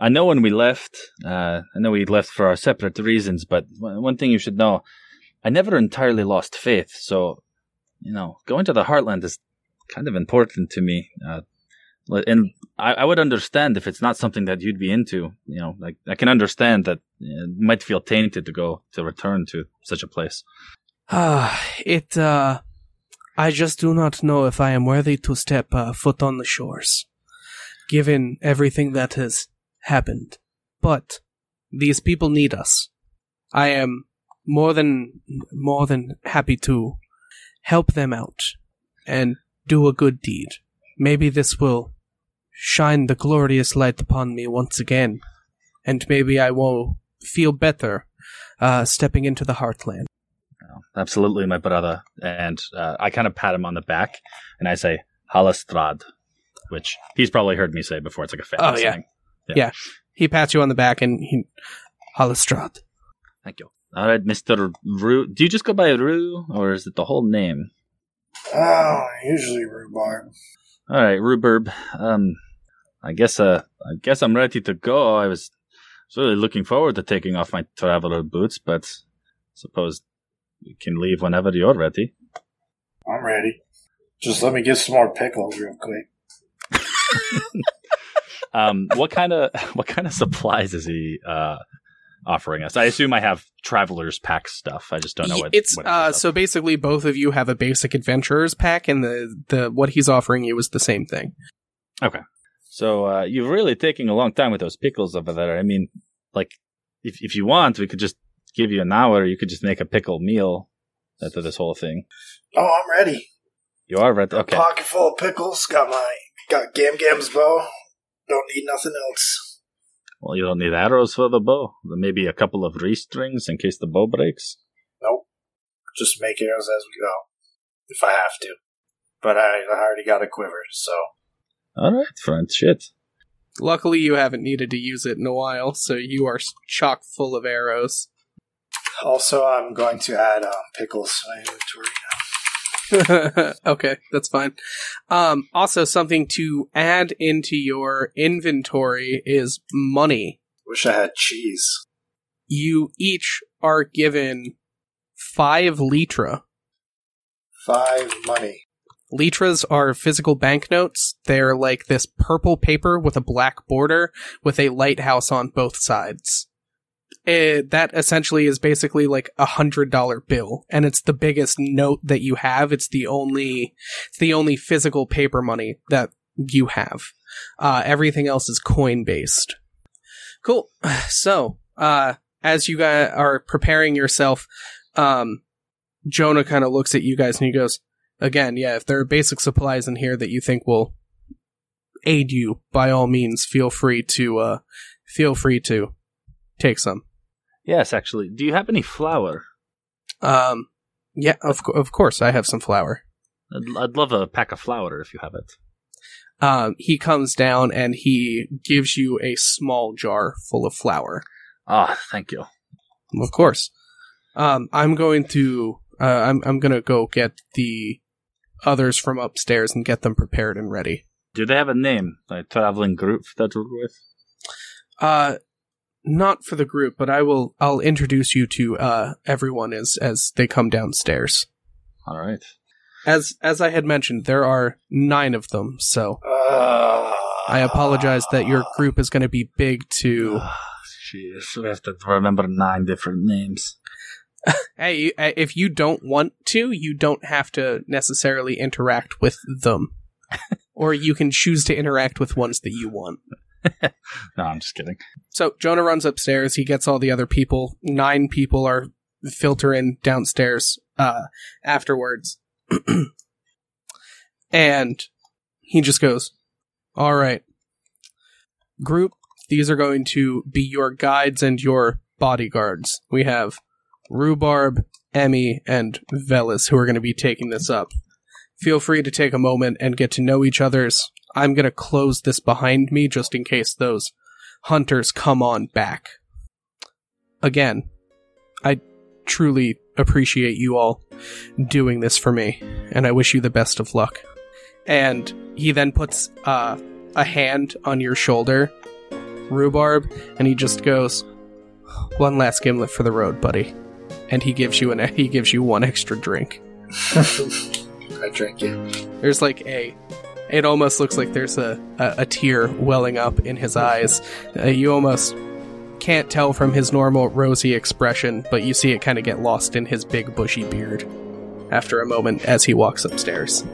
I know when we left, uh, I know we left for our separate reasons, but one thing you should know, I never entirely lost faith. So, you know, going to the Heartland is kind of important to me. Uh, and I, I would understand if it's not something that you'd be into. You know, like I can understand that it might feel tainted to go to return to such a place. Ah, it, uh, I just do not know if I am worthy to step uh, foot on the shores, given everything that has happened. But these people need us. I am more than more than happy to help them out and do a good deed. Maybe this will shine the glorious light upon me once again, and maybe I will feel better uh, stepping into the heartland. Absolutely, my brother. And uh, I kind of pat him on the back and I say, Halastrad, which he's probably heard me say before. It's like a famous Oh, yeah. thing. He pats you on the back and he, Halastrad. Thank you. All right, Mr. Rue. Do you just go by Rue or is it the whole name? Oh, usually rhubarb. All right, Rhubarb. Um, I guess, uh, I guess I'm ready to go. I was really looking forward to taking off my traveler boots, but suppose we can leave whenever you're ready. I'm ready. Just let me get some more pickles real quick. um, what kind of what kind of supplies is he uh, offering us? I assume I have travelers pack stuff. I just don't know what it's what it uh so basically both of you have a basic adventurers pack and the the what he's offering you is the same thing. Okay, so uh, you're really taking a long time with those pickles over there. I mean, like if if you want, we could just give you an hour. You could just make a pickle meal out of this whole thing. Oh, I'm ready. You are ready. Okay. Pocket full of pickles. Got my got Gam Gam's bow. Don't need nothing else. Well, you don't need arrows for the bow. Maybe a couple of restrings in case the bow breaks. Nope. Just make arrows as we go, if I have to. But I, I already got a quiver, so All right, friend. Shit. Luckily you haven't needed to use it in a while, so you are chock full of arrows. also I'm going to add um, pickles to my inventory. okay, that's fine. Um also something to add into your inventory is money. Wish I had cheese. You each are given 5 litra Five money. Litras are physical banknotes. They're like this purple paper with a black border with a lighthouse on both sides. Eh, that essentially is basically like a hundred dollar bill, and it's the biggest note that you have. It's the only, it's the only physical paper money that you have. Uh, everything else is coin based. Cool. So, uh, as you guys are preparing yourself, um, Jonah kind of looks at you guys and he goes, again, yeah, if there are basic supplies in here that you think will aid you, by all means, feel free to uh, feel free to take some. Yes, actually. Do you have any flour? Um, yeah, of of course, I have some flour. I'd, I'd love a pack of flour if you have it. Um, he comes down and he gives you a small jar full of flour. Ah, thank you. Of course. Um, I'm going to. Uh, I'm I'm gonna go get the others from upstairs and get them prepared and ready. Do they have a name? Like traveling group that we're with? Uh, not for the group, but I will. I'll introduce you to uh everyone as as they come downstairs. All right. As as I had mentioned, there are nine of them, so Uh, I apologize that your group is going to be big to. Ah, Jeez, we have to remember nine different names. Hey, uh, if you don't want to, you don't have to necessarily interact with them, or you can choose to interact with ones that you want. No, I'm just kidding. So Jonah runs upstairs. He gets all the other people. Nine people are filtering downstairs uh, afterwards, and he just goes, All right. Group, these are going to be your guides and your bodyguards. We have Rhubarb, Emmy, and Velis who are going to be taking this up. Feel free to take a moment and get to know each other's. I'm going to close this behind me just in case those hunters come on back. Again, I truly appreciate you all doing this for me, and I wish you the best of luck. And he then puts uh, a hand on your shoulder, Rhubarb, and he just goes, "One last gimlet for the road, buddy." And he gives you an he gives you one extra drink. I drink it. There's like a. It almost looks like there's a, a, a tear welling up in his eyes. Uh, you almost can't tell from his normal rosy expression, but you see it kind of get lost in his big bushy beard after a moment as he walks upstairs.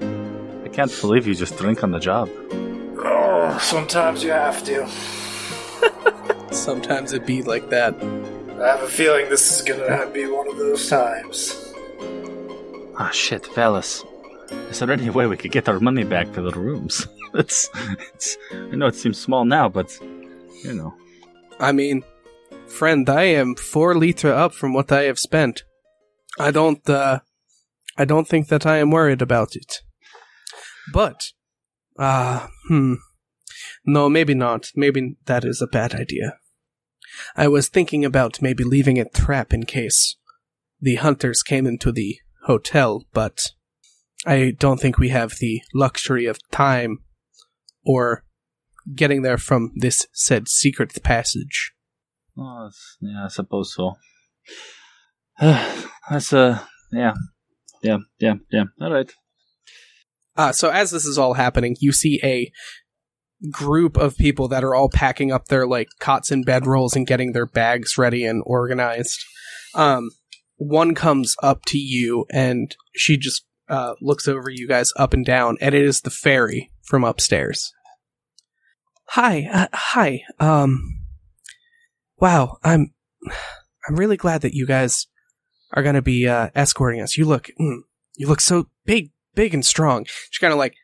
I can't believe you just drink on the job. Oh, sometimes you have to. Sometimes it be like that. I have a feeling this is gonna be one of those times. Ah, shit, Velis. Is there any way we could get our money back for the rooms? it's, it's. I know it seems small now, but you know. I mean, friend, I am four litra up from what I have spent. I don't, uh, I don't think that I am worried about it. But, ah, hmm. No, maybe not. Maybe that is a bad idea. I was thinking about maybe leaving a trap in case the hunters came into the hotel, but I don't think we have the luxury of time or getting there from this said secret passage. Oh, yeah, I suppose so. That's uh, yeah, yeah, yeah, yeah. All right. Uh, so as this is all happening, you see a group of people that are all packing up their like cots and bedrolls and getting their bags ready and organized. Um, one comes up to you and she just uh, looks over you guys up and down, and it is the fairy from upstairs. Hi, uh, hi. Um, wow, I'm I'm really glad that you guys are going to be uh, escorting us. You look mm, you look so big, big and strong. She kind of like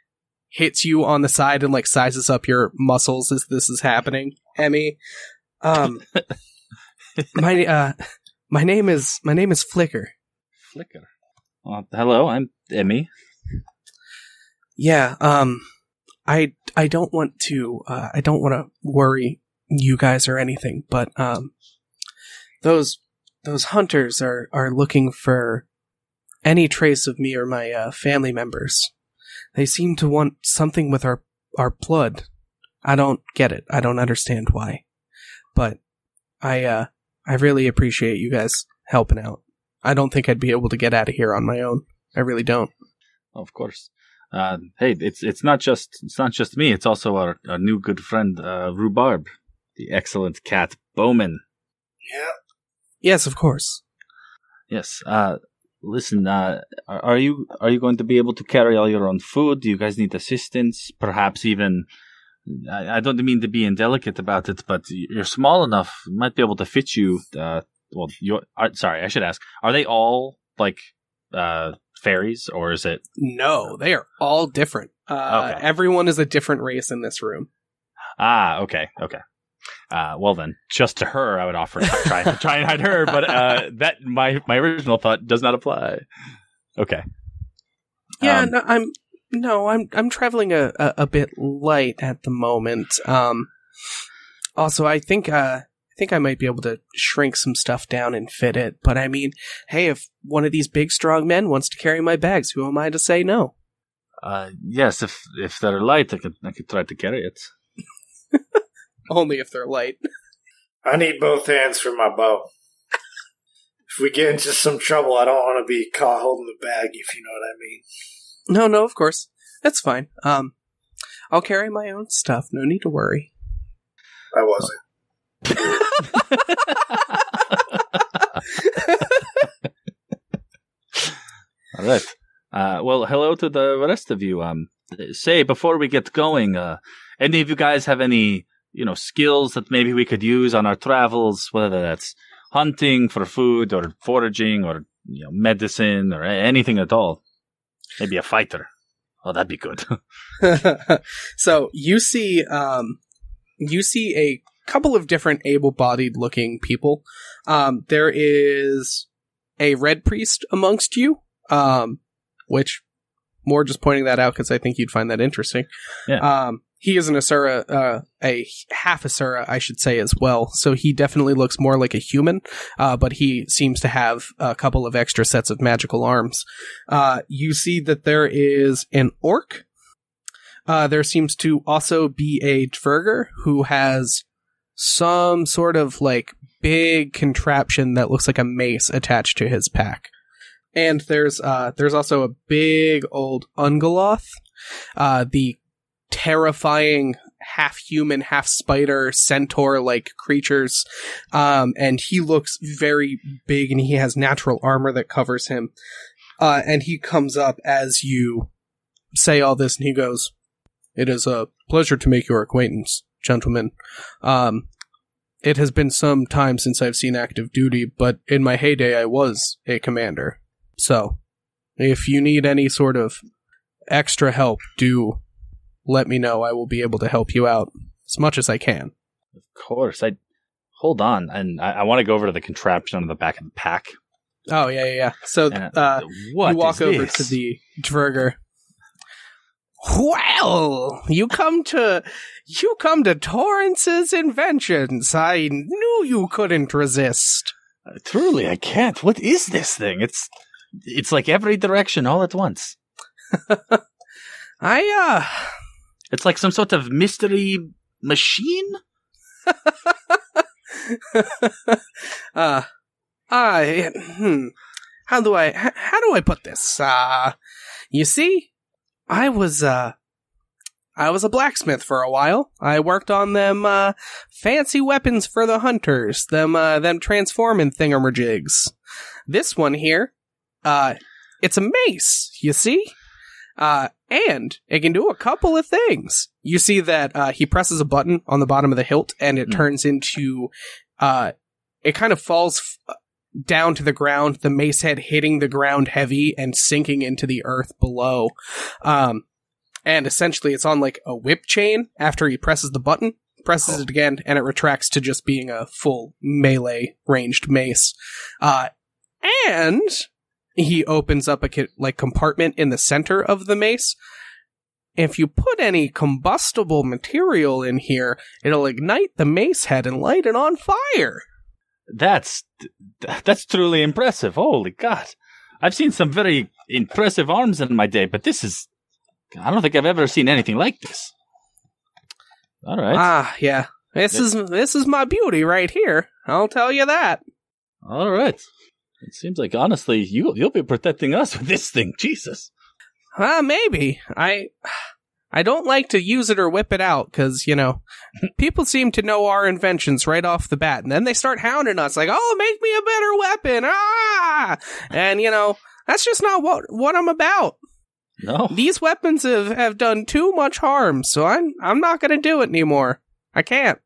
hits you on the side and like sizes up your muscles as this is happening. Emmy, um, my uh, my name is my name is Flicker. Flicker. Uh, hello, I'm Emmy. Yeah, um, I I don't want to uh, I don't want to worry you guys or anything, but um, those those hunters are are looking for any trace of me or my uh, family members. They seem to want something with our our blood. I don't get it. I don't understand why, but I uh I really appreciate you guys helping out. I don't think I'd be able to get out of here on my own. I really don't. Of course. Uh, hey, it's it's not just it's not just me. It's also our, our new good friend uh, Rhubarb, the excellent cat Bowman. Yeah. Yes, of course. Yes. Uh, listen. Uh, are, are you are you going to be able to carry all your own food? Do you guys need assistance? Perhaps even. I, I don't mean to be indelicate about it, but you're small enough. Might be able to fit you. Uh, well, you are sorry. I should ask. Are they all like uh, fairies, or is it? No, they are all different. Uh, Okay. Everyone is a different race in this room. Ah, okay, okay. Uh, well then, just to her, I would offer to try, try and hide her, but uh, that my my original thought does not apply. Okay. Yeah, Um, no, I'm no, I'm I'm traveling a, a, a bit light at the moment. Um, also, I think uh, think I might be able to shrink some stuff down and fit it. But I mean, hey, if one of these big strong men wants to carry my bags, who am I to say no? Uh, yes, if if they're light, I could I could try to carry it. Only if they're light. I need both hands for my bow. If we get into some trouble, I don't want to be caught holding the bag, if you know what I mean. No, no, of course, that's fine. Um, I'll carry my own stuff. No need to worry. I wasn't. All right. Uh, well, hello to the rest of you. Um, say before we get going, uh, any of you guys have any you know skills that maybe we could use on our travels, whether that's hunting for food or foraging or you know medicine or anything at all. Maybe a fighter. Oh, that'd be good. so you see, um, you see a couple of different able-bodied looking people. Um, there is a red priest amongst you, um, which more just pointing that out because I think you'd find that interesting. Yeah. Um, he is an Asura, uh, a half Asura, I should say, as well. So he definitely looks more like a human, uh, but he seems to have a couple of extra sets of magical arms. Uh, you see that there is an orc. Uh, there seems to also be a Dverger who has some sort of like big contraption that looks like a mace attached to his pack. And there's uh there's also a big old Ungoloth, uh the terrifying half human, half spider, centaur like creatures. Um and he looks very big and he has natural armor that covers him. Uh and he comes up as you say all this and he goes, It is a pleasure to make your acquaintance, gentlemen. Um it has been some time since I've seen active duty, but in my heyday I was a commander. So, if you need any sort of extra help, do let me know. I will be able to help you out as much as I can. of course. I hold on, and I, I want to go over to the contraption on the back of the pack. Oh yeah, yeah. yeah. So uh, what you walk over this? to the Dverger. Well, you come to you come to Torrance's inventions. I knew you couldn't resist. Uh, Truly, I can't. What is this thing? It's it's like every direction all at once. I uh It's like some sort of mystery machine. uh, I, hmm, how do I how do I put this? Uh, you see, I was, uh, I was a blacksmith for a while. I worked on them, uh, fancy weapons for the hunters, them, uh, them transforming thingamajigs. This one here, uh, it's a mace, you see? Uh, and it can do a couple of things. You see that, uh, he presses a button on the bottom of the hilt and it Hmm. turns into, uh, it kind of falls f- down to the ground, the mace head hitting the ground heavy and sinking into the earth below. Um, and essentially it's on like a whip chain after he presses the button, presses it again, and it retracts to just being a full melee ranged mace. Uh, and he opens up a like compartment in the center of the mace. If you put any combustible material in here, it'll ignite the mace head and light it on fire. That's that's truly impressive. Holy God! I've seen some very impressive arms in my day, but this is I don't think I've ever seen anything like this. All right. Ah, yeah. This is this is my beauty right here. I'll tell you that. All right. It seems like honestly, you you'll be protecting us with this thing. Jesus. Uh, maybe. I I don't like to use it or whip it out cuz, you know, people seem to know our inventions right off the bat and then they start hounding us like, "Oh, make me a better weapon." Ah! And you know, that's just not what what I'm about. No. These weapons have, have done too much harm, so I'm I'm not going to do it anymore. I can't.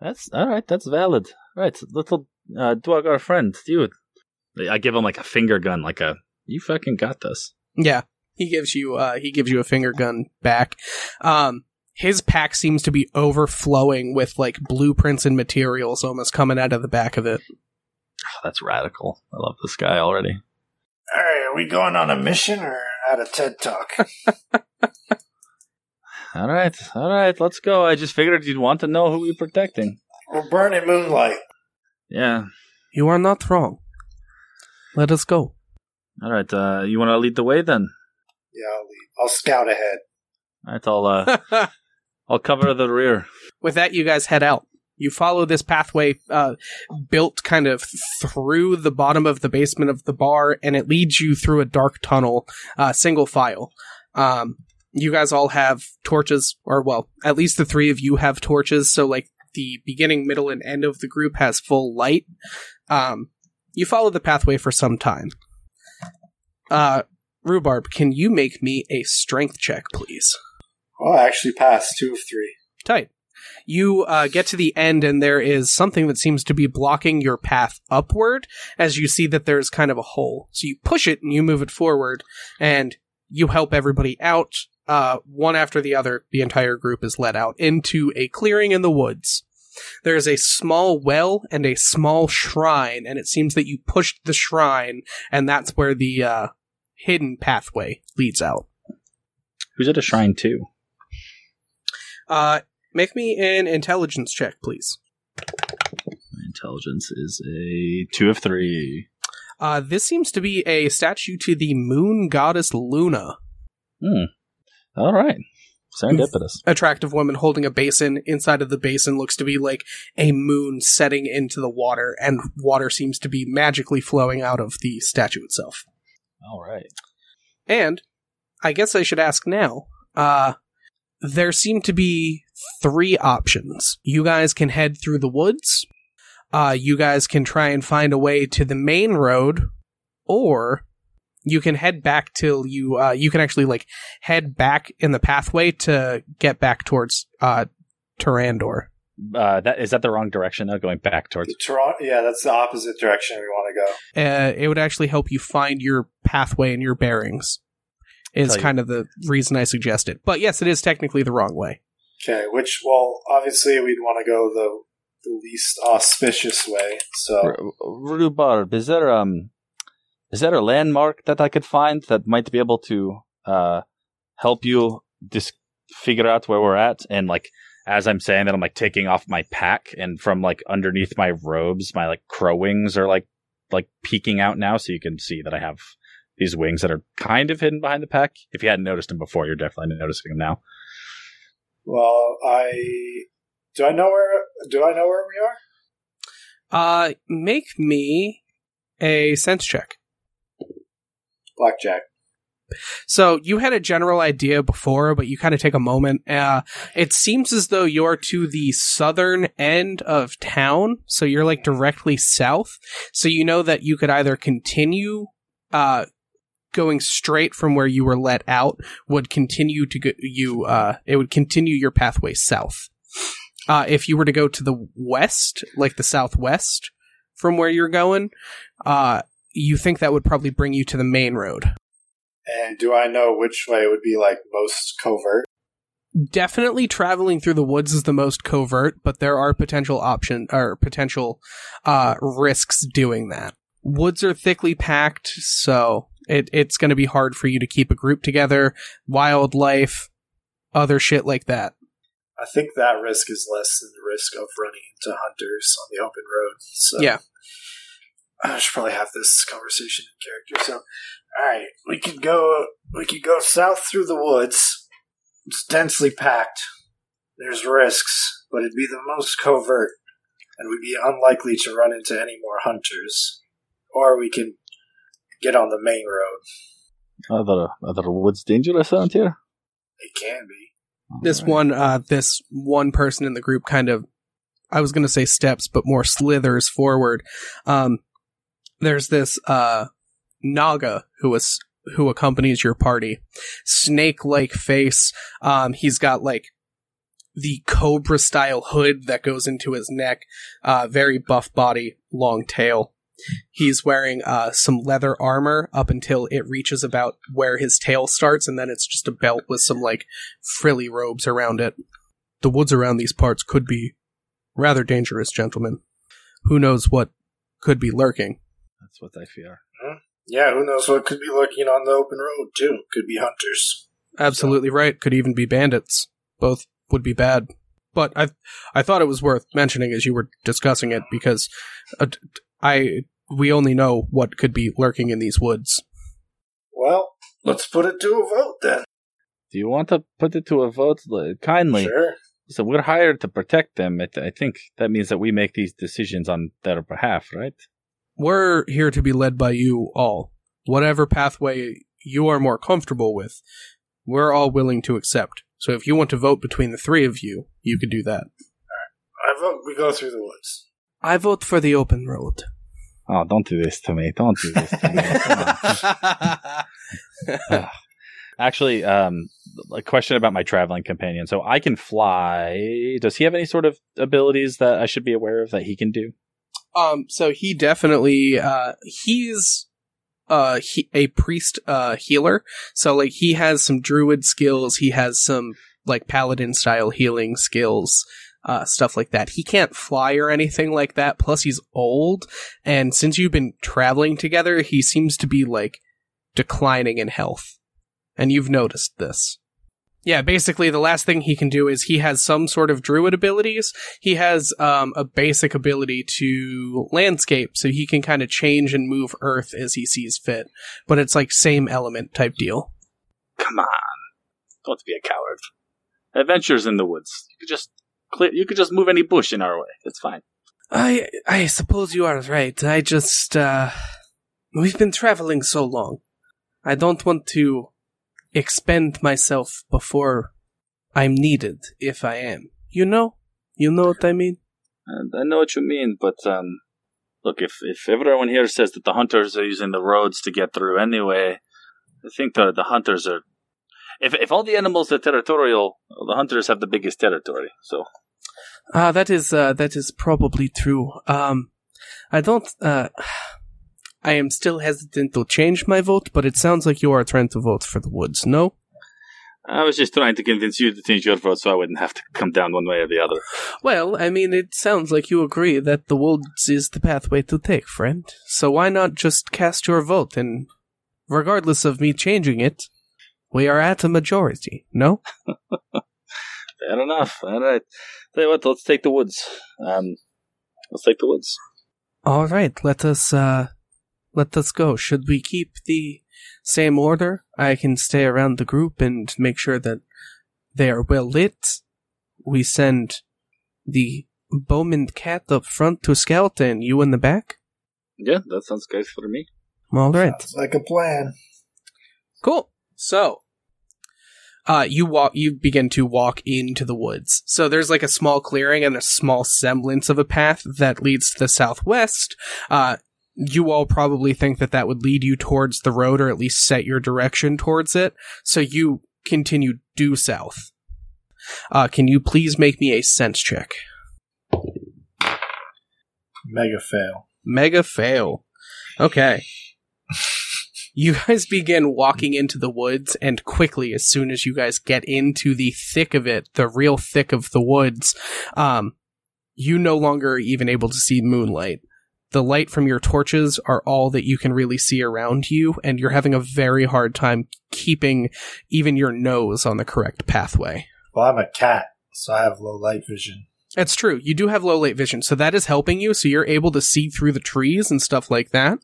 That's all right. That's valid. All right, little uh, dog, our friend, dude. I give him like a finger gun, like a you fucking got this. Yeah. He gives you uh he gives you a finger gun back. Um his pack seems to be overflowing with like blueprints and materials almost coming out of the back of it. Oh, that's radical. I love this guy already. All right, are we going on a mission or at a TED Talk? All right, all right, let's go. I just figured you'd want to know who we're protecting. We're burning moonlight. Yeah. You are not wrong. Let us go. All right. Uh, you want to lead the way then? Yeah, I'll leave. I'll scout ahead. All right. I'll uh, I'll cover the rear. With that you guys head out. You follow this pathway uh built kind of through the bottom of the basement of the bar and it leads you through a dark tunnel uh single file. Um you guys all have torches or well, at least the three of you have torches so like the beginning, middle and end of the group has full light. Um you follow the pathway for some time. Uh Rhubarb, can you make me a strength check please? Well, I actually passed two of three. Tight. You uh, get to the end, and there is something that seems to be blocking your path upward as you see that there's kind of a hole. So you push it and you move it forward, and you help everybody out. uh, one after the other, the entire group is led out into a clearing in the woods. There is a small well and a small shrine, and it seems that you pushed the shrine, and that's where the uh, hidden pathway leads out. Who's at a shrine too? Uh, make me an intelligence check, please. Intelligence is a two of three. Uh, this seems to be a statue to the moon goddess Luna. Hmm. All right. Serendipitous. Attractive woman holding a basin. Inside of the basin looks to be like a moon setting into the water, and water seems to be magically flowing out of the statue itself. All right. And I guess I should ask now. Uh, there seem to be three options. You guys can head through the woods. Uh, you guys can try and find a way to the main road, or you can head back till you uh, you can actually like head back in the pathway to get back towards uh, Tarandor. Uh, that is that the wrong direction though? Going back towards. Toronto, yeah, that's the opposite direction we want to go. Uh, it would actually help you find your pathway and your bearings. Is kind of the reason I suggest it. But yes, it is technically the wrong way. Okay, which well, obviously we'd want to go the the least auspicious way. So R- Rhubarb, is there um, is there a landmark that I could find that might be able to uh help you dis- figure out where we're at? And like as I'm saying that, I'm like taking off my pack, and from like underneath my robes, my like crow wings are like like peeking out now, so you can see that I have these wings that are kind of hidden behind the pack. If you hadn't noticed them before, you're definitely noticing them now. well, I do I know where do I know where we are? Uh, make me a sense check. Blackjack. So you had a general idea before, but you kind of take a moment. Uh, it seems as though you're to the southern end of town, so you're like directly south. So you know that you could either continue, uh, going straight from where you were let out, would continue to go, you, uh, it would continue your pathway south. Uh, if you were to go to the west, like the southwest from where you're going, uh, you think that would probably bring you to the main road. And do I know which way would be like most covert? definitely traveling through the woods is the most covert, but there are potential option or potential uh, risks doing that. Woods are thickly packed, so it, it's going to be hard for you to keep a group together. Wildlife, other shit like that. I think that risk is less than the risk of running into hunters on the open road. So Yeah. I should probably have this conversation in character. So, all right, we could go. We could go south through the woods. It's densely packed. There's risks, but it'd be the most covert, and we'd be unlikely to run into any more hunters. Or we can get on the main road. Are there, are there woods dangerous around here? It can be. This one, uh, this one person in the group kind of, I was going to say steps, but more slithers forward. Um, there's this, uh, Naga who was, who accompanies your party. Snake-like face. Um, he's got like the cobra style hood that goes into his neck. Uh, very buff body, long tail. He's wearing uh, some leather armor up until it reaches about where his tail starts, and then it's just a belt with some like frilly robes around it. The woods around these parts could be rather dangerous, gentlemen. Who knows what could be lurking? That's what I fear. Yeah, who knows what could be lurking on the open road too? Could be hunters. Absolutely right. Could even be bandits. Both would be bad. But I, I thought it was worth mentioning as you were discussing it because uh, t- t- I we only know what could be lurking in these woods. Well, let's put it to a vote then. Do you want to put it to a vote kindly? Sure. So we're hired to protect them. I think that means that we make these decisions on their behalf, right? We're here to be led by you all. Whatever pathway you are more comfortable with, we're all willing to accept. So if you want to vote between the three of you, you could do that. I vote we go through the woods. I vote for the open road. Oh, don't do this to me. Don't do this to me. Come on. Actually, um, a question about my traveling companion. So I can fly. Does he have any sort of abilities that I should be aware of that he can do? Um, so he definitely, uh, he's uh he, a priest uh healer. So like he has some druid skills, he has some like paladin style healing skills, uh stuff like that. He can't fly or anything like that. Plus he's old and since you've been traveling together, he seems to be like declining in health. And you've noticed this. Yeah, basically the last thing he can do is he has some sort of druid abilities. He has um, a basic ability to landscape, so he can kind of change and move Earth as he sees fit. But it's like same element type deal. Come on, don't be a coward. Adventures in the woods. You could just clear, you could just move any bush in our way. It's fine. I I suppose you are right. I just uh, we've been traveling so long. I don't want to expend myself before I'm needed if I am. You know? You know what I mean? And I know what you mean, but um, look, if if everyone here says that the hunters are using the roads to get through anyway, I think the the hunters are. If if all the animals are territorial, the hunters have the biggest territory. So Ah, that is uh, that is probably true. Um, I don't. Uh, I am still hesitant to change my vote, but it sounds like you are trying to vote for the woods. No. I was just trying to convince you to change your vote so I wouldn't have to come down one way or the other. Well, I mean, it sounds like you agree that the woods is the pathway to take, friend. So why not just cast your vote and, regardless of me changing it, we are at a majority, no? Fair enough. All right. Tell you what, let's take the woods. Um, let's take the woods. All right, let us, uh, let us go. Should we keep the same order? I can stay around the group and make sure that they are well lit. We send the Bowman cat up front to scout and you in the back? Yeah, that sounds good for me. All right. Sounds like a plan. Cool. So, uh, you walk, you begin to walk into the woods. So there's like a small clearing and a small semblance of a path that leads to the southwest. Uh, you all probably think that that would lead you towards the road or at least set your direction towards it. So you continue due south. Uh, can you please make me a sense check? Mega fail. Mega fail. Okay. You guys begin walking into the woods, and quickly, as soon as you guys get into the thick of it, the real thick of the woods, um, you no longer are even able to see moonlight. The light from your torches are all that you can really see around you, and you're having a very hard time keeping even your nose on the correct pathway. Well, I'm a cat, so I have low light vision. That's true. You do have low light vision, so that is helping you. So you're able to see through the trees and stuff like that.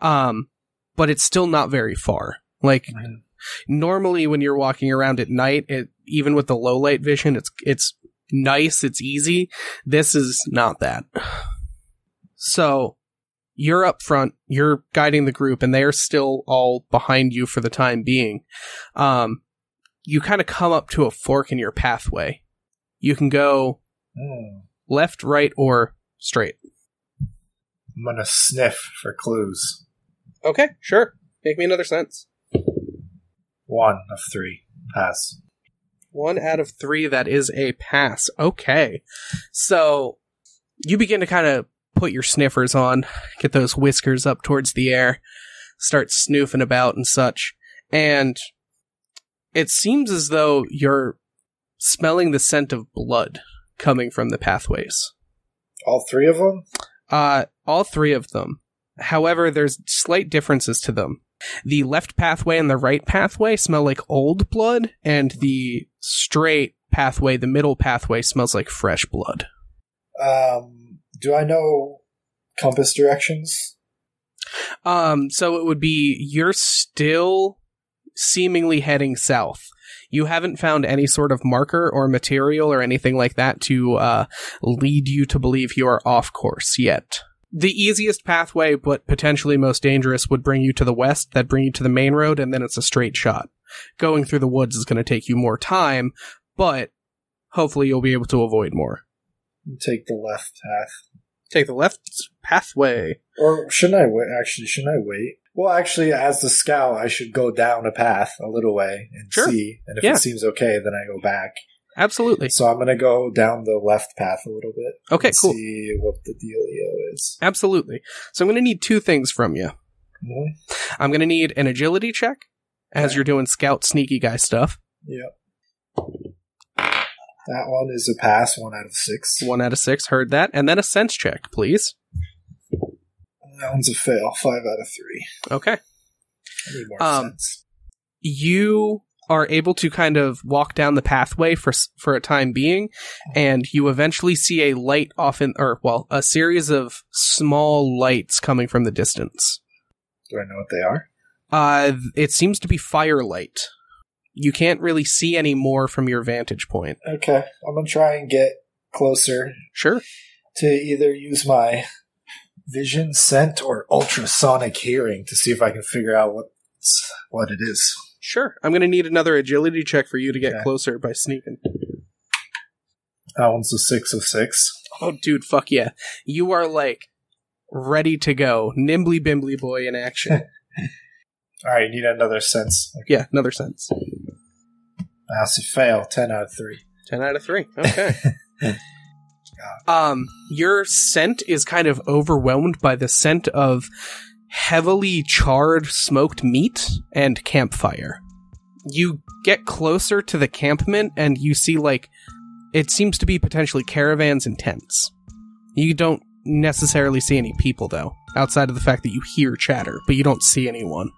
Um, but it's still not very far. Like Mhm. normally, when you're walking around at night, it even with the low light vision, it's it's nice, it's easy. This is not that. So you're up front, you're guiding the group, and they're still all behind you for the time being. Um, you kind of come up to a fork in your pathway. You can go Hmm. left, right, or straight. I'm gonna sniff for clues. Okay, sure. Make me another sense. One of three. Pass. One out of three, that is a pass. Okay. So you begin to kind of put your sniffers on, get those whiskers up towards the air, start snoofing about and such. And it seems as though you're smelling the scent of blood coming from the pathways. All three of them? Uh, all three of them. However, there's slight differences to them. The left pathway and the right pathway smell like old blood, and the straight pathway, the middle pathway, smells like fresh blood. Um, do I know compass directions? Um, so it would be you're still seemingly heading south. You haven't found any sort of marker or material or anything like that to uh, lead you to believe you are off course yet. The easiest pathway, but potentially most dangerous, would bring you to the west, that bring you to the main road, and then it's a straight shot. Going through the woods is going to take you more time, but hopefully you'll be able to avoid more. Take the left path. Take the left pathway. Or shouldn't I wait? Actually, shouldn't I wait? Well, actually, as the scout, I should go down a path a little way and Sure. see. And if Yeah. it seems okay, then I go back. Absolutely. So I'm going to go down the left path a little bit. Okay, cool. See what the dealio is. Absolutely. So I'm going to need two things from you. Mhm. I'm going to need an agility check as you're doing scout sneaky guy stuff. Yep. That one is a pass, one out of six. One out of six, heard that. And then a sense check, please. That one's a fail, five out of three. Okay. I need more Um, sense. You are able to kind of walk down the pathway for for a time being, and you eventually see a light off in, or well, a series of small lights coming from the distance. Do I know what they are? Uh, it seems to be firelight. You can't really see any more from your vantage point. Okay, I'm gonna try and get closer Sure. to either use my vision, scent, or ultrasonic hearing to see if I can figure out what's, what it is. Sure. I'm going to need another agility check for you to get Okay. closer by sneaking. That one's a six of six. Oh, dude, fuck yeah. You are like ready to go. Nimbly bimbly boy in action. All right, you need another sense. yeah, another sense. That's a fail. Ten out of three. 10 out of 3. Okay. um, your scent is kind of overwhelmed by the scent of heavily charred smoked meat and campfire. You get closer to the campment and you see like it seems to be potentially caravans and tents. You don't necessarily see any people though, outside of the fact that you hear chatter, but you don't see anyone.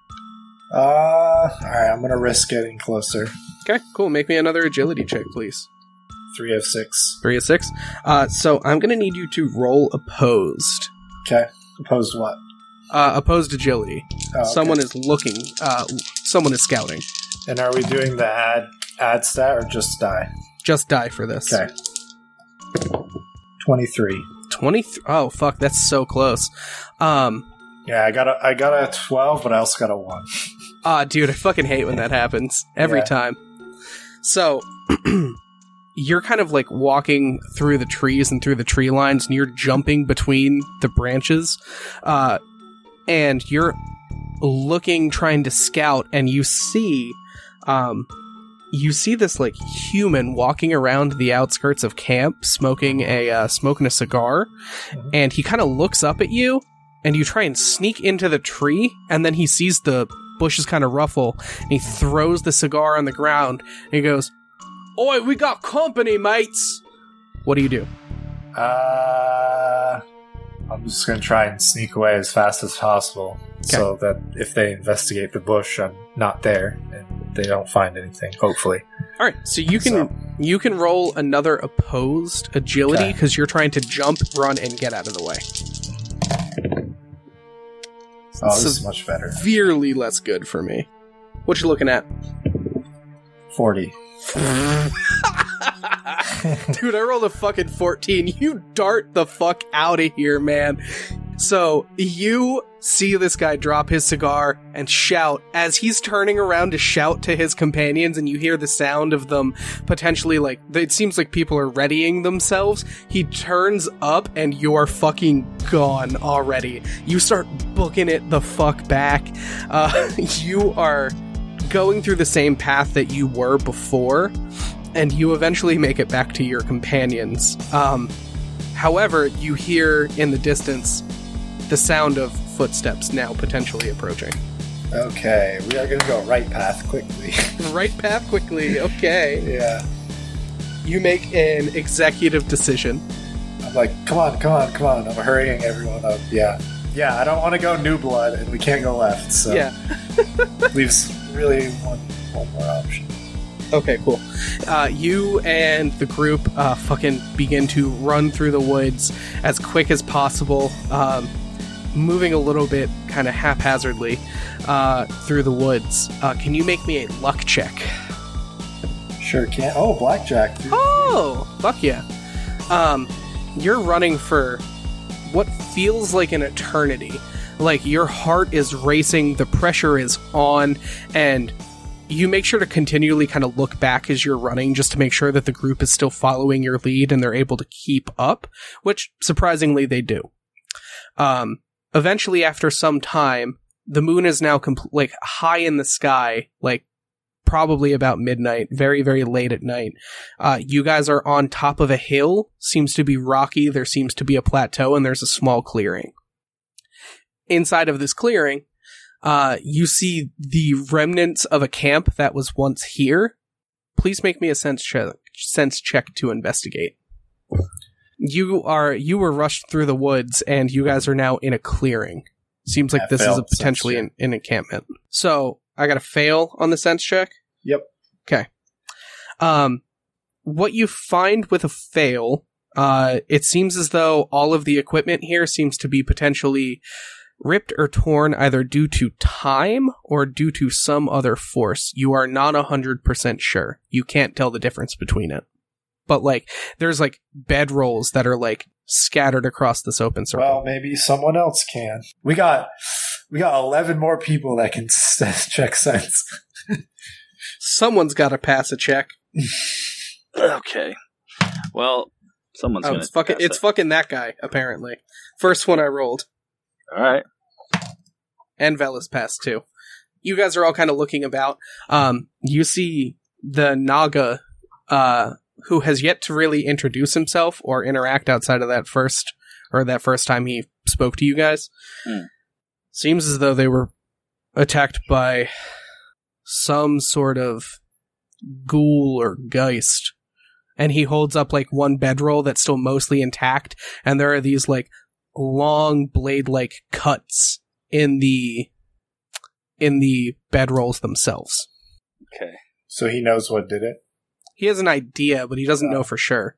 Uh, all right. I'm gonna risk getting closer. Okay, cool. Make me another agility check, please. Three of six. Three of six. Uh, so I'm gonna need you to roll opposed. Okay. Opposed what? Uh, opposed agility. Oh, okay. Someone is looking. Uh, someone is scouting. And are we doing the add add stat or just die? Just die for this. Okay. Twenty three. Twenty. Oh fuck, that's so close. Um. Yeah, I got a I got a twelve, but I also got a one. Ah, dude, I fucking hate when that happens every Yeah. time. So. You're kind of like walking through the trees and through the tree lines, and you're jumping between the branches, uh, and you're looking, trying to scout, and you see, um, you see this like human walking around the outskirts of camp, smoking a uh, smoking a cigar, Mhm. and he kind of looks up at you, and you try and sneak into the tree, and then he sees the bushes kind of ruffle, and he throws the cigar on the ground, and he goes, "Oi, we got company, mates." What do you do? Uh, I'm just gonna try and sneak away as fast as possible, so that if they investigate the bush, I'm not there and they don't find anything. Hopefully, All right, so you can So- you can roll another opposed agility Okay. because you're trying to jump, run, and get out of the way. Oh, this is much better. Severely less good for me. What you looking at? Forty. Dude, I rolled a fucking 14. You dart the fuck out of here, man. So, you see this guy drop his cigar and shout as he's turning around to shout to his companions, and you hear the sound of them potentially like it seems like people are readying themselves. He turns up, and you're fucking gone already. You start booking it the fuck back. Uh, you are going through the same path that you were before and you eventually make it back to your companions. Um, however, you hear in the distance the sound of footsteps now potentially approaching. Okay, we are gonna go right path quickly. Right path quickly, okay. yeah, You make an executive decision. I'm like, come on, come on, come on. I'm hurrying everyone up. Yeah, yeah. I don't want to go new blood, and we can't go left. So Yeah. leaves really one one more option. Okay, cool. Uh, you and the group uh, fucking begin to run through the woods as quick as possible, um, moving a little bit kind of haphazardly uh, through the woods. Uh, can you make me a luck check? Sure can. Oh, blackjack. Oh, fuck yeah. Um, you're running for what feels like an eternity. Like your heart is racing, the pressure is on, and you make sure to continually kind of look back as you're running just to make sure that the group is still following your lead and they're able to keep up, which surprisingly they do. Um, eventually, after some time, the moon is now like high in the sky, like probably about midnight, very, very late at night. Uh, you guys are on top of a hill, seems to be rocky, there seems to be a plateau, and there's a small clearing. Inside of this clearing, Uh, you see the remnants of a camp that was once here. Please make me a sense check, sense check to investigate. You are you were rushed through the woods, and you guys are now in a clearing. Seems like I this is a sense potentially an, an encampment. So I got to fail on the sense check. Yep. Okay. Um, what you find with a fail, uh, it seems as though all of the equipment here seems to be potentially ripped or torn either due to time or due to some other force. You are not a hundred percent sure. You can't tell the difference between it. But like, there's like bedrolls that are like scattered across this open circle. Well, maybe someone else can. We got we got eleven more people that can s- check sense. Someone's got to pass a check. Okay. Well, someone's Oh, gonna. it's fucking, it's fucking that guy. Apparently, first one I rolled. all right. and Velis passed too. You guys are all kind of looking about. Um, you see the Naga, uh, who has yet to really introduce himself or interact outside of that first or that first time he spoke to you guys. Hmm. Seems as though they were attacked by some sort of ghoul or geist. And he holds up like one bedroll that's still mostly intact, and there are these like long blade like cuts in the in the bedrolls themselves. Okay. So he knows what did it. He has an idea, but he doesn't know for sure.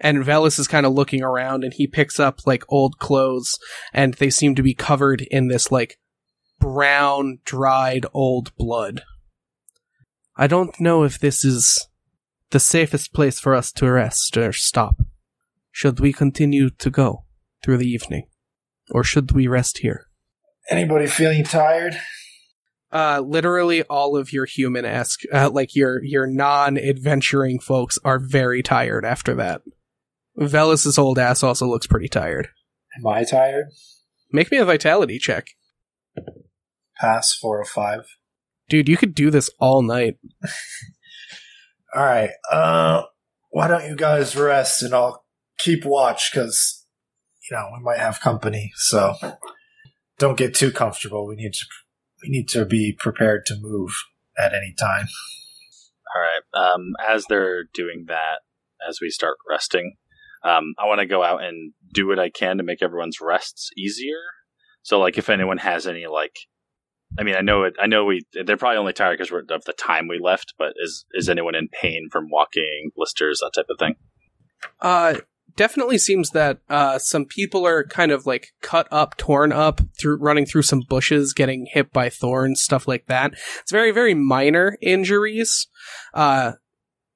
And Velis is kind of looking around and he picks up like old clothes and they seem to be covered in this like brown, dried old blood. I don't know if this is the safest place for us to rest or stop. Should we continue to go through the evening? Or should we rest here? Anybody feeling tired? Uh literally all of your human esque uh, like your your non-adventuring folks are very tired after that Velis's old ass also looks pretty tired Am I tired? make me a vitality check Pass four or five. dude you could do this all night All right. Uh, why don't you guys rest and I'll keep watch because you know we might have company. So don't get too comfortable. We need to we need to be prepared to move at any time. All right. Um, as they're doing that, as we start resting, um, I want to go out and do what I can to make everyone's rests easier. So, like, if anyone has any, like, I mean, I know it. I know we. They're probably only tired because of the time we left. But is is anyone in pain from walking, blisters, that type of thing? uh definitely seems that uh some people are kind of like cut up torn up through running through some bushes getting hit by thorns stuff like that. It's very very minor injuries uh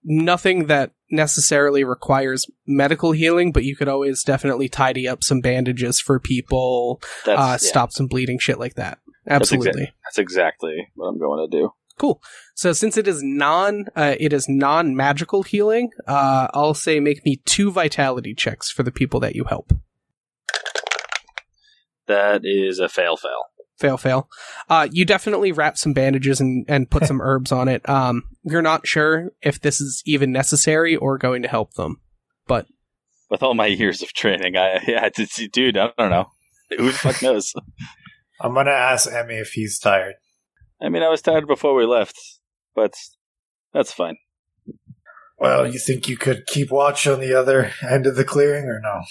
nothing that necessarily requires medical healing but you could always definitely tidy up some bandages for people uh yeah, stop some bleeding shit like that. That's exact- absolutely. That's exactly what I'm going to do. So since it is non uh, it is non magical healing uh i'll say make me two vitality checks for the people that you help That is a fail. Fail. fail fail uh you definitely wrap some bandages and and put some herbs on it um you're not sure if this is even necessary or going to help them but With all my years of training, I yeah, it's, dude, I don't know. Who the fuck knows? I'm gonna ask Emmy if he's tired. I mean, I was tired before we left, but that's fine. Well, you think you could keep watch on the other end of the clearing or no?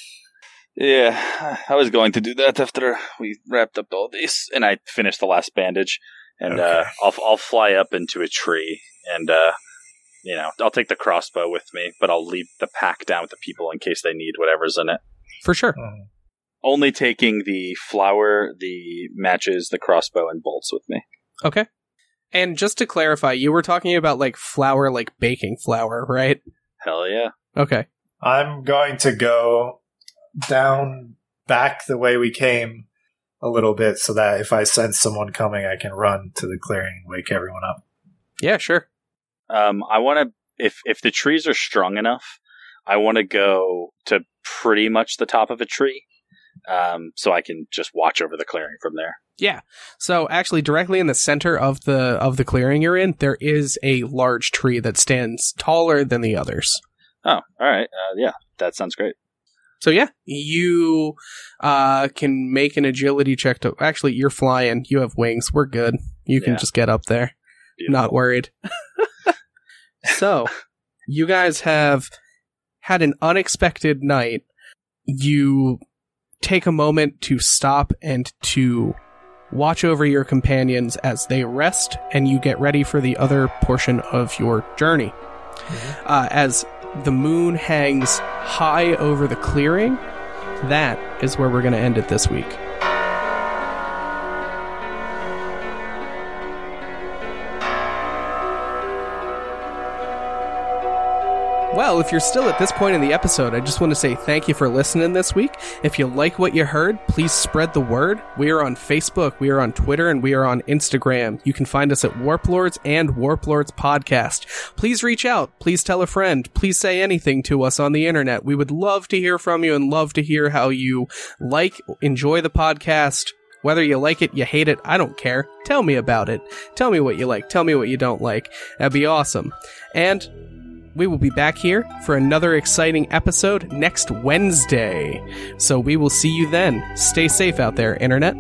Yeah, I was going to do that after we wrapped up all this, and I finished the last bandage, and uh, I'll I'll fly up into a tree, and uh, you know, I'll take the crossbow with me, but I'll leave the pack down with the people in case they need whatever's in it. for sure Mhm. Only taking the flour, the matches, the crossbow, and bolts with me. Okay. And just to clarify you were talking about like flour like baking flour right? Hell yeah! okay. I'm going to go down back the way we came a little bit so that if I sense someone coming, I can run to the clearing and wake everyone up. yeah sure. Um, I want to if if the trees are strong enough, I want to go to pretty much the top of a tree, um, so I can just watch over the clearing from there. Yeah. So actually directly in the center of the of the clearing you're in, there is a large tree that stands taller than the others. Oh, all right. Uh, yeah, that sounds great. So yeah, you uh, can make an agility check to. Actually, you're flying. You have wings. We're good. You can Yeah. just get up there. Beautiful. Not worried. so, you guys have had an unexpected night. You take a moment to stop and to watch over your companions as they rest, and you get ready for the other portion of your journey. Uh, as the moon hangs high over the clearing, that is where we're going to end it this week. Well, if you're still at this point in the episode, I just want to say thank you for listening this week. If you like what you heard, please spread the word. We are on Facebook, we are on Twitter, and we are on Instagram. You can find us at Warplords and Warplords Podcast. Please reach out. Please tell a friend. Please say anything to us on the internet. We would love to hear from you and love to hear how you like, enjoy the podcast. Whether you like it, you hate it, I don't care. Tell me about it. Tell me what you like. Tell me what you don't like. That'd be awesome. And we will be back here for another exciting episode next Wednesday. So we will see you then. Stay safe out there, Internet.